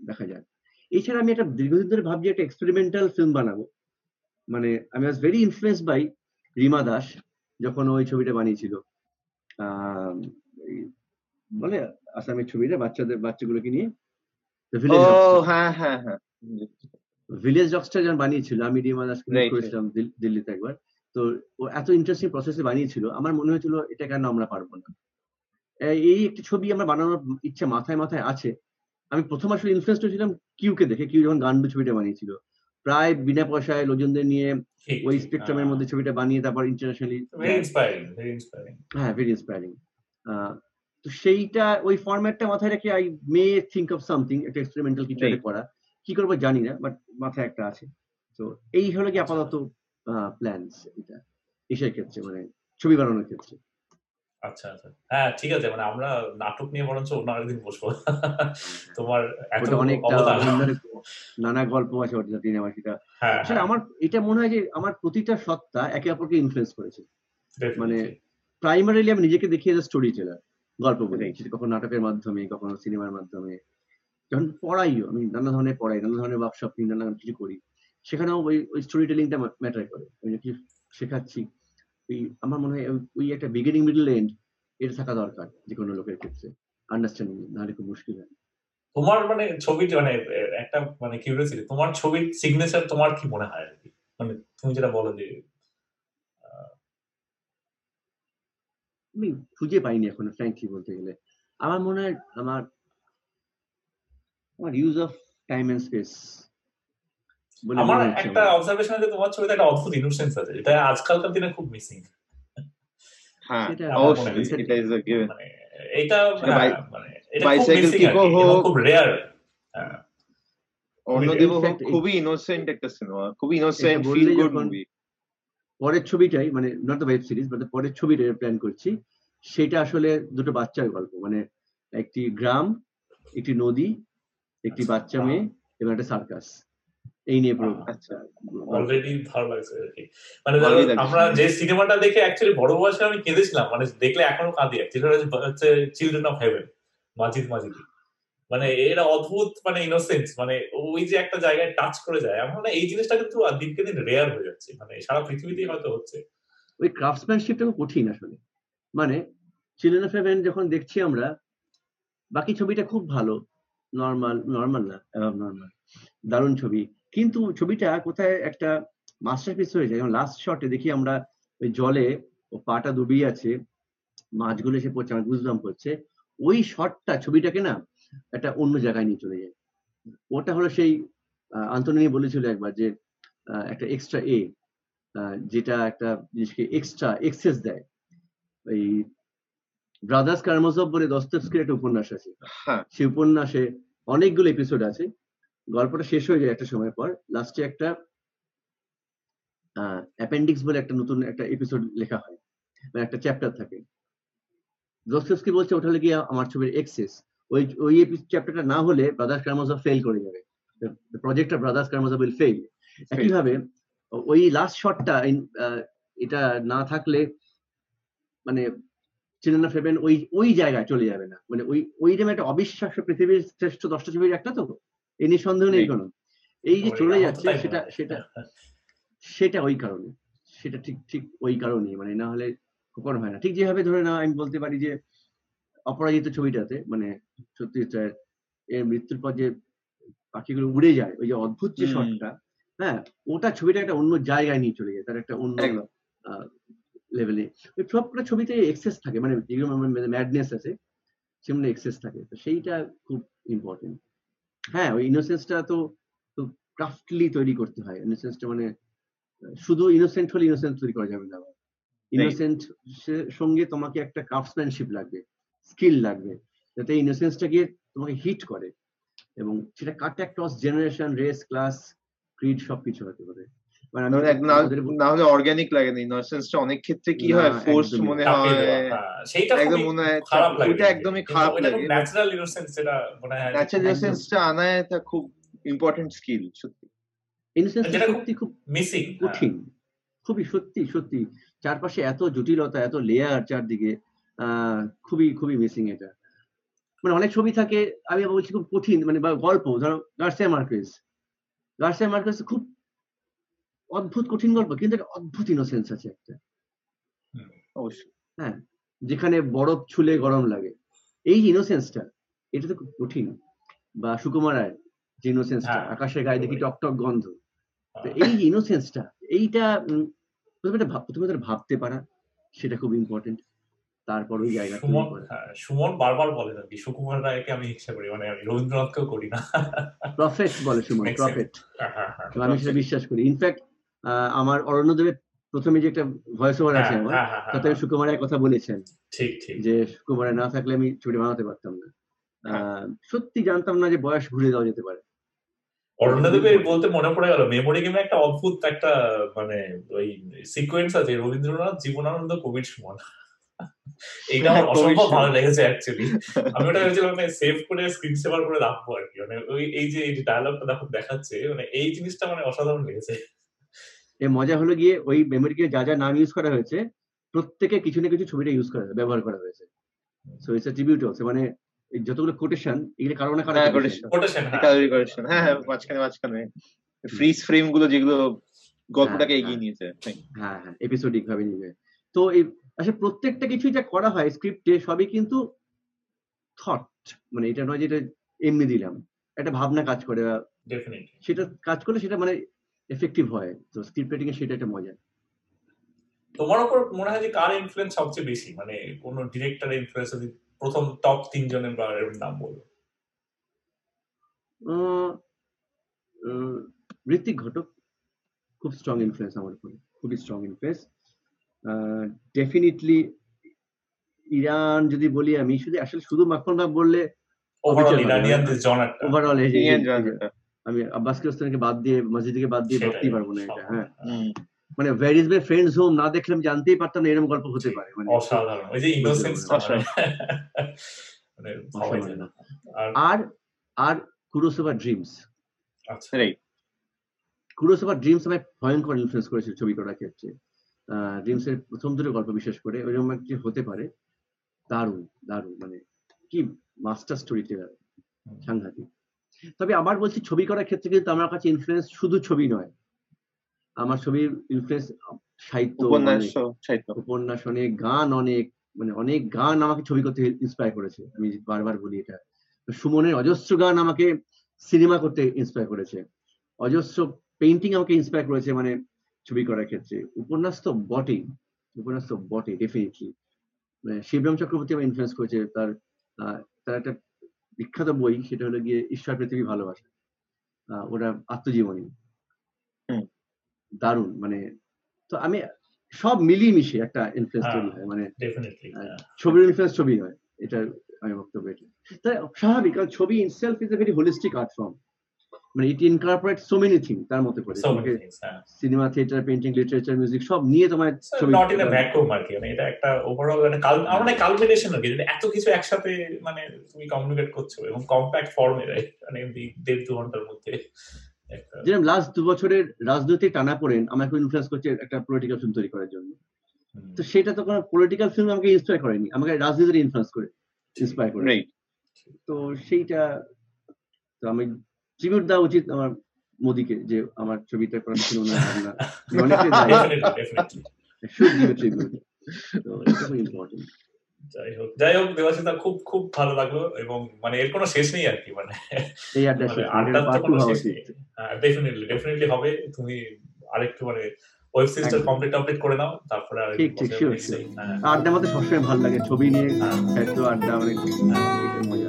দেখা যাক। এছাড়া আমি একটা দীর্ঘদিন ধরে ভাবছি একটা এক্সপেরিমেন্টাল ফিল্ম বানাবো। মানে আমি was very influence by Rima Das যখন ওই ছবিটা বানিয়েছিল। বলে আসামের ছবিটা বাচ্চাদের বাচ্চাগুলোকে নিয়ে। হ্যাঁ হ্যাঁ হ্যাঁ। ভিলেজ ডক্সটা যখন বানিয়েছিল আমি রিমা দাসকে করেছিলাম দিল্লিতে একবার। তো ও এত ইন্টারেস্টিং প্রসেসে বানিয়েছিল আমার মনে হয়েছিল এটা কেন আমরা পারব না? এই- একটি ছবি আমার বানানোর ইচ্ছা মাথায় মাথায় আছে। আমি প্রথম আসলে ইনফ্লুয়েন্স হয়েছিলাম কিউকে দেখে কিউ যখন গান্ডু ছবিটা বানিয়েছিল। প্রায় বিনা পয়সায় লোকজনদের নিয়ে ওই স্পেকট্রামের মধ্যে ছবিটা বানিয়ে তারপর ইন্টারন্যাশনালি হ্যাঁ ভেরি ইন্সপায়ারিং তো সেইটা ওই ফরম্যাটটা মাথায় রেখে I may think of something একটা এক্সপেরিমেন্টাল কিছু করা। কি করব জানি না বাট মাথায় একটা আছে। তো এই হলো কি আপাতত প্ল্যানস এটা। এসের ক্ষেত্রে মানে ছবি বানানোর ক্ষেত্রে। আচ্ছা আচ্ছা। হ্যাঁ ঠিক আছে মানে আমরা নাটক নিয়ে বরঞ্চ অন্য আরেকদিন বসবো। তোমার এত ওটা অনেকটা অবদান অনেক নানা গল্প আছে ওটা সেটা হ্যাঁ আসলে আমার এটা মনে হয় যে আমার প্রতিটা সত্তা একে অপরকে ইনফ্লুয়েন্স করেছে। মানে প্রাইমারিলি আমি নিজেকে দেখিয়ে স্টোরি টেলার গল্প বলে। সেটা কখনো নাটকের মাধ্যমে কখনো সিনেমার মাধ্যমে। যখন পড়াইও আমি নানা ধরনের পড়াই নানা ধরনের ওয়ার্কশপ নিই নানা কিছু করি। সেখানেও ওই ওই স্টোরি টেলিংটা ম্যাটার করে। আমি যে কিছু শেখাচ্ছি। ওই আমার মনে হয় ওই- একটা বিগিনিং মিডল এন্ড এটা থাকা দরকার যে কোনো লোকের ক্ষেত্রে। আন্ডারস্ট্যান্ডিং নাহলে খুব মুশকিল হয়। তোমার মানে ছবি মানে একটা মানে কিউরিয়াসিটি তোমার ছবির সিগনেচার তোমার কি মনে হয় আর কি? মানে তুমি যেটা বলো যে আমি খুঁজে পাইনি এখন ফ্র্যাঙ্কলি বলতে গেলে। আমার মনে হয় আমার আমার use of time and space আমার একটা অবজারভেশন আছে তোমার ছবিতে একটা অদ্ভুত ইনোসেন্স আছে এটা আজকালকার দিনে খুব মিসিং হ্যাঁ সেটা অবশ্যই এটা ইজ আ গিভেন মানে এটা হ্যাঁ, মানে এটা খুব মিসিং রেয়ার অন্যদেব হোক খুবই ইনোসেন্ট একটা সিনেমা খুবই ইনোসেন্ট ফিল গুড মুভি পরের ছবিটাই মানে not the web series but পরের ছবিটা প্ল্যান করছি সেটা আসলে দুটো বাচ্চার গল্প। মানে একটি গ্রাম একটি নদী একটি আচ্ছা, বাচ্চা মেয়ে এবং একটা সার্কাস এই নিয়ে পুরো আচ্ছা অলরেডি ভালো। লাগছে মানে লাগছে। আমরা যে সিনেমাটা দেখে অ্যাকচুয়ালি বড় বয়সে আমি কেঁদেছিলাম মানে দেখলে এখনও কাঁদি। সেটা হচ্ছে children of heaven Majid Majidi. মানে এরা অদ্ভুত মানে ইনোসেন্স মানে ওই যে একটা জায়গায় টাচ করে যায়। আমার মনে এই জিনিসটা কিন্তু দিনকে দিন রেয়ার হয়ে যাচ্ছে। মানে সারা পৃথিবীতেই হয়তো হচ্ছে। ওই ক্রাফটসম্যানশিপটা কঠিন আসলে। মানে চিলড্রেন অফ হেভেন যখন দেখছি আমরা বাকি ছবিটা খুব ভালো। নর্মাল নর্মাল না নর্মাল দারুণ ছবি। কিন্তু ছবিটা কোথায় একটা মাস্টারপিস হয়ে যায়। যেমন লাস্ট শটে দেখি আমরা ওই জলে ও পাটা ডুবিয়ে আছে মাছগুলো এসে পড়ছে আমার বুঝলাম পড়ছে। ওই শটটা ছবিটাকে না একটা অন্য জায়গায় নিয়ে চলে যায়। ওটা হলো সেই আন্তোনি বলেছিল একবার যে একটা এক্সট্রা এ যেটা একটা জিনিসকে এক্সট্রা এক্সেস দেয়। ওই ব্রাদার্স কার্মোজব বলে দস্তস্কির একটা উপন্যাস আছে। হ্যাঁ। সেই উপন্যাসে অনেকগুলো এপিসোড আছে। গল্পটা শেষ হয়ে যায় একটা সময় পর। লাস্টে একটা অ্যাপেন্ডিক্স বলে একটা নতুন একটা এপিসোড লেখা হয়। মানে একটা চ্যাপ্টার থাকে। দস্তস্কি বলছে ওটা হলে গিয়ে আমার ছবির এক্সেস ওই ওই চ্যাপ্টারটা না হলে ব্রাদার্স কার্মোজব ফেল করে যাবে। প্রজেক্ট প্রজেক্টটা ব্রাদার্স কার্মোজব উইল ফেল একইভাবে ওই লাস্ট শটটা এটা না থাকলে মানে চিনেনা ফেবেন ওই ওই জায়গায় চলে যাবে না। মানে ওই ওই একটা অবিশ্বাস্য পৃথিবীর শ্রেষ্ঠ দশটা ছবির একটা তো? এই নিয়ে সন্দেহ নেই। কোনো। এই যে চলে যাচ্ছে সেটা সেটা সেটা ওই কারণে। সেটা ঠিক ঠিক ওই কারণে। মানে না হলে কখনো হয় না। ঠিক যেভাবে ধরে না আমি বলতে পারি যে অপরাজিত ছবিটাতে মানে সত্যি এর মৃত্যুর পর যে পাখিগুলো উড়ে যায় ওই যে অদ্ভুত যে শটটা হ্যাঁ ওটা ছবিটা একটা অন্য জায়গায় নিয়ে চলে যায় তার একটা অন্য লেভেলে ওই সবকটা ছবিতে এক্সেস থাকে। মানে যেগুলো ম্যাডনেস আছে সেগুলো এক্সেস থাকে। তো সেইটা খুব ইম্পর্টেন্ট হ্যাঁ ওই ইনোসেন্সটা তো তো ক্রাফটলি তৈরি করতে হয়। ইনোসেন্সটা মানে শুধু ইনোসেন্ট হলে ইনোসেন্স তৈরি করা যাবে না ইনোসেন্ট সঙ্গে তোমাকে একটা ক্রাফটসম্যানশিপ লাগবে স্কিল লাগবে যাতে ইনোসেন্সটা গিয়ে তোমাকে হিট করে। এবং সেটা cut across generation race class creed সবকিছু হতে পারে। মানে না হলে- অর্গানিক লাগে না ইনোসেন্সটা অনেক ক্ষেত্রে কি হয়? ফোর্স একদমই মনে হয় হ্যাঁ, সেইটা একদম খুবই মনে হয় খারাপ লাগে। ওইটা একদমই খারাপ লাগে। ন্যাচারাল ইনোসেন্স যেটা মনে হয় ন্যাচারাল ইনোসেন্সটা আনায় এটা খুব ইম্পর্টেন্ট স্কিল সত্যি। সত্যি খুব মিসিং কঠিন। খুবই সত্যি সত্যি। চারপাশে এত জটিলতা এত লেয়ার চারদিকে আহ খুবই খুবই মিসিং এটা। মানে অনেক ছবি থাকে আমি বলছি খুব কঠিন মানে গল্প ধরো গার্সিয়া মার্কেস গার্সিয়া মার্কেস খুব অদ্ভুত কঠিন গল্প কিন্তু একটা অদ্ভুত ইনোসেন্স আছে একটা। অবশ্যই। হ্যাঁ যেখানে বরফ ছুলে গরম লাগে। এই ইনোসেন্সটা এটা তো কঠিন। বা সুকুমার রায় যে ইনোসেন্সটা হ্যাঁ, আকাশের গায়ে দেখি। টক টক গন্ধ। তো এই ইনোসেন্সটা এইটা প্রথমে এটা প্রথমে এটা ভাবতে পারা সেটা খুব ইম্পর্টেন্ট তারপর ওই জায়গা সুমন হ্যাঁ, সুমন বারবার বলেন আর কি সুকুমার রায়কে আমি হিংসা করি মানে আমি রবীন্দ্রনাথকেও করি না। প্রফেট বলে সুমন প্রফেট হ্যাঁ, হ্যাঁ, হ্যাঁ। আমি সেটা বিশ্বাস করি। ইনফ্যাক্ট আমার অরণ্যদেবের প্রথমে যে একটা ভয়েস ওভার আছে হ্যাঁ, আমার হ্যাঁ, হ্যাঁ, তাতে আমি সুকুমারের কথা বলেছেন ঠিক ঠিক। যে সুকুমারে না থাকলে আমি ছবি বানাতে পারতাম না। আহ, সত্যি জানতাম না যে বয়স ঘুরে যাওয়া যেতে পারে। অরণ্যদেবের বলতে মনে পড়ে গেল মেমোরি গেমে একটা অদ্ভুত একটা মানে ওই সিকোয়েন্স আছে রবীন্দ্রনাথ জীবনানন্দ কবির সুমন। এইটা আমার অসম্ভব ভালো লেগেছে অ্যাকচুয়ালি আমি ওটা ভেবেছিলাম মানে সেভ করে স্ক্রিন সেভার করে রাখব আর কি। মানে ওই এই যে এই ডায়লগটা দেখো দেখাচ্ছে মানে এই জিনিসটা মানে অসাধারণ লেগেছে। এর মজা হলো গিয়ে ওই মেমোরিকে যা যা নাম ইউজ করা হয়েছে প্রত্যেকে কিছু না কিছু ছবিটা ইউজ করা ব্যবহার করা হয়েছে। সো ইটস ট্রিবিউট অলসো মানে যতগুলো কোটেশন এগুলো কারও না কারও হ্যাঁ, quotation। কোটেশন হ্যাঁ। হ্যাঁ হ্যাঁ মাঝখানে মাঝখানে। ফ্রিজ ফ্রেমগুলো যেগুলো গল্পটাকে হ্যাঁ, এগিয়ে হ্যাঁ। নিয়েছে হ্যাঁ হ্যাঁ এপিসোডিক ভাবে নিবে। তো এই আসলে প্রত্যেকটা কিছু যা করা হয় স্ক্রিপ্টে সবই কিন্তু থট মানে এটা নয় যেটা এমনি দিলাম। একটা ভাবনা কাজ করে সেটা কাজ করলে সেটা মানে এফেক্টিভ হয়। তো স্ক্রিপ্ট রাইটিং এ সেটা একটা মজা। তোমার উপর মনে হয় যে কার ইনফ্লুয়েন্স সবচেয়ে বেশি? মানে কোন ডিরেক্টর ইনফ্লুয়েন্স যদি প্রথম টপ তিনজনের বা এরকম নাম বলো। আহ, ঋত্বিক ঘটক খুব স্ট্রং ইনফ্লুয়েন্স আমার উপরে খুবই স্ট্রং ইনফ্লুয়েন্স ডেফিনেটলি ইরান যদি বলি আমি শুধু আসলে শুধু মাখন ভাব বললে ওভারঅল ইরানিয়ান। জনারটা ওভারঅল ইন্ডিয়ান জনতা আমি আব্বাস কিরস্তানকে বাদ দিয়ে মসজিদকে বাদ দিয়ে। ভাবতেই পারব না এটা হ্যাঁ। মানে where is my friends home না দেখলে আমি জানতেই পারতাম না এরকম গল্প হতে পারে মানে। অসাধারণ। ওই যে ইনোসেন্স অসাধারণ। মানে। আর আর আর কুরোসোভা ড্রিমস আচ্ছা। রাইট কুরোসোভা ড্রিমস আমায় ভয়ঙ্কর ইনফ্লুয়েন্স করেছিল ছবি করার ক্ষেত্রে। ড্রিমস এর প্রথম দুটো গল্প বিশেষ করে ওইরকম একটি হতে পারে। দারুণ দারুণ মানে কি মাস্টার স্টোরি টেলার সাংঘাতিক। তবে আবার বলছি ছবি করার ক্ষেত্রে কিন্তু আমার কাছে ইনফ্লুয়েন্স শুধু ছবি নয়। আমার ছবির ইনফ্লুয়েন্স সাহিত্য উপন্যাস অনেক, সাহিত্য। উপন্যাস অনেক গান অনেক মানে অনেক গান আমাকে ছবি করতে ইন্সপায়ার করেছে। আমি বারবার বলি এটা। সুমনের অজস্র গান আমাকে সিনেমা করতে ইন্সপায়ার করেছে। অজস্র পেইন্টিং আমাকে ইন্সপায়ার করেছে মানে ছবি করার ক্ষেত্রে। উপন্যাস তো বটেই উপন্যাস তো বটে ডেফিনেটলি মানে শিবরাম চক্রবর্তী আমার ইনফ্লুয়েন্স করেছে। তার আহ, তার একটা বিখ্যাত বই সেটা হলো গিয়ে ঈশ্বর পৃথিবী ভালোবাসা আহ, ওটা আত্মজীবনী। দারুণ মানে তো আমি সব মিলিয়ে মিশে একটা ইনফ্লুয়েন্স হ্যাঁ। তৈরি হয় মানে ছবির ইনফ্লুয়েন্স ছবি হয় এটা আমি বক্তব্য এটা তাই স্বাভাবিক কারণ ছবি in itself is a very holistic art form মানে it incorporate so many thing তার মধ্যে করে। সো তোমাকে many things cinema theatre painting literature music সব নিয়ে তোমার ছবি নট ইন এ ভ্যাকুয়াম আর কি মানে এটা একটা ওভারঅল কাল আমার মানে কালমিনেশন আর কি এত কিছু একসাথে মানে তুমি কমিউনিকেট করছ এবং কম্প্যাক্ট ফর্মে মানে দি- দেড় দু ঘণ্টার মধ্যে যেরকম লাস্ট দু বছরের রাজনৈতিক টানা পড়েন আমাকে ইনফ্লুয়েন্স করছে একটা পলিটিক্যাল ফিল্ম তৈরি করার জন্য। তো সেটা তো কোনো পলিটিক্যাল ফিল্ম আমাকে ইন্সপায়ার করেনি আমাকে রাজনীতির ইনফ্লুয়েন্স করে ইন্সপায়ার করে। রাইট তো সেইটা তো আমি ট্রিবিউট দেওয়া উচিত আমার মোদিকে যে আমার ছবিটা ছিল খুব ইম্পর্টেন্ট যাই হোক যাই হোক দেবাশিতা খুব খুব ভালো লাগল এবং মানে এর কোনো শেষ নেই আর কি মানে আড্ডা মানে ডেফিনেটলি ডেফিনেটলি হবে। তুমি আরেকটু মানে ওয়েব সিরিজটা। কমপ্লিট আপডেট করে নাও তারপরে আর ঠিক, ঠিক, হ্যাঁ, আড্ডা আমাদের সবসময় ভালো লাগে ছবি নিয়ে হ্যাঁ, এত আড্ডা হ্যাঁ। মজা।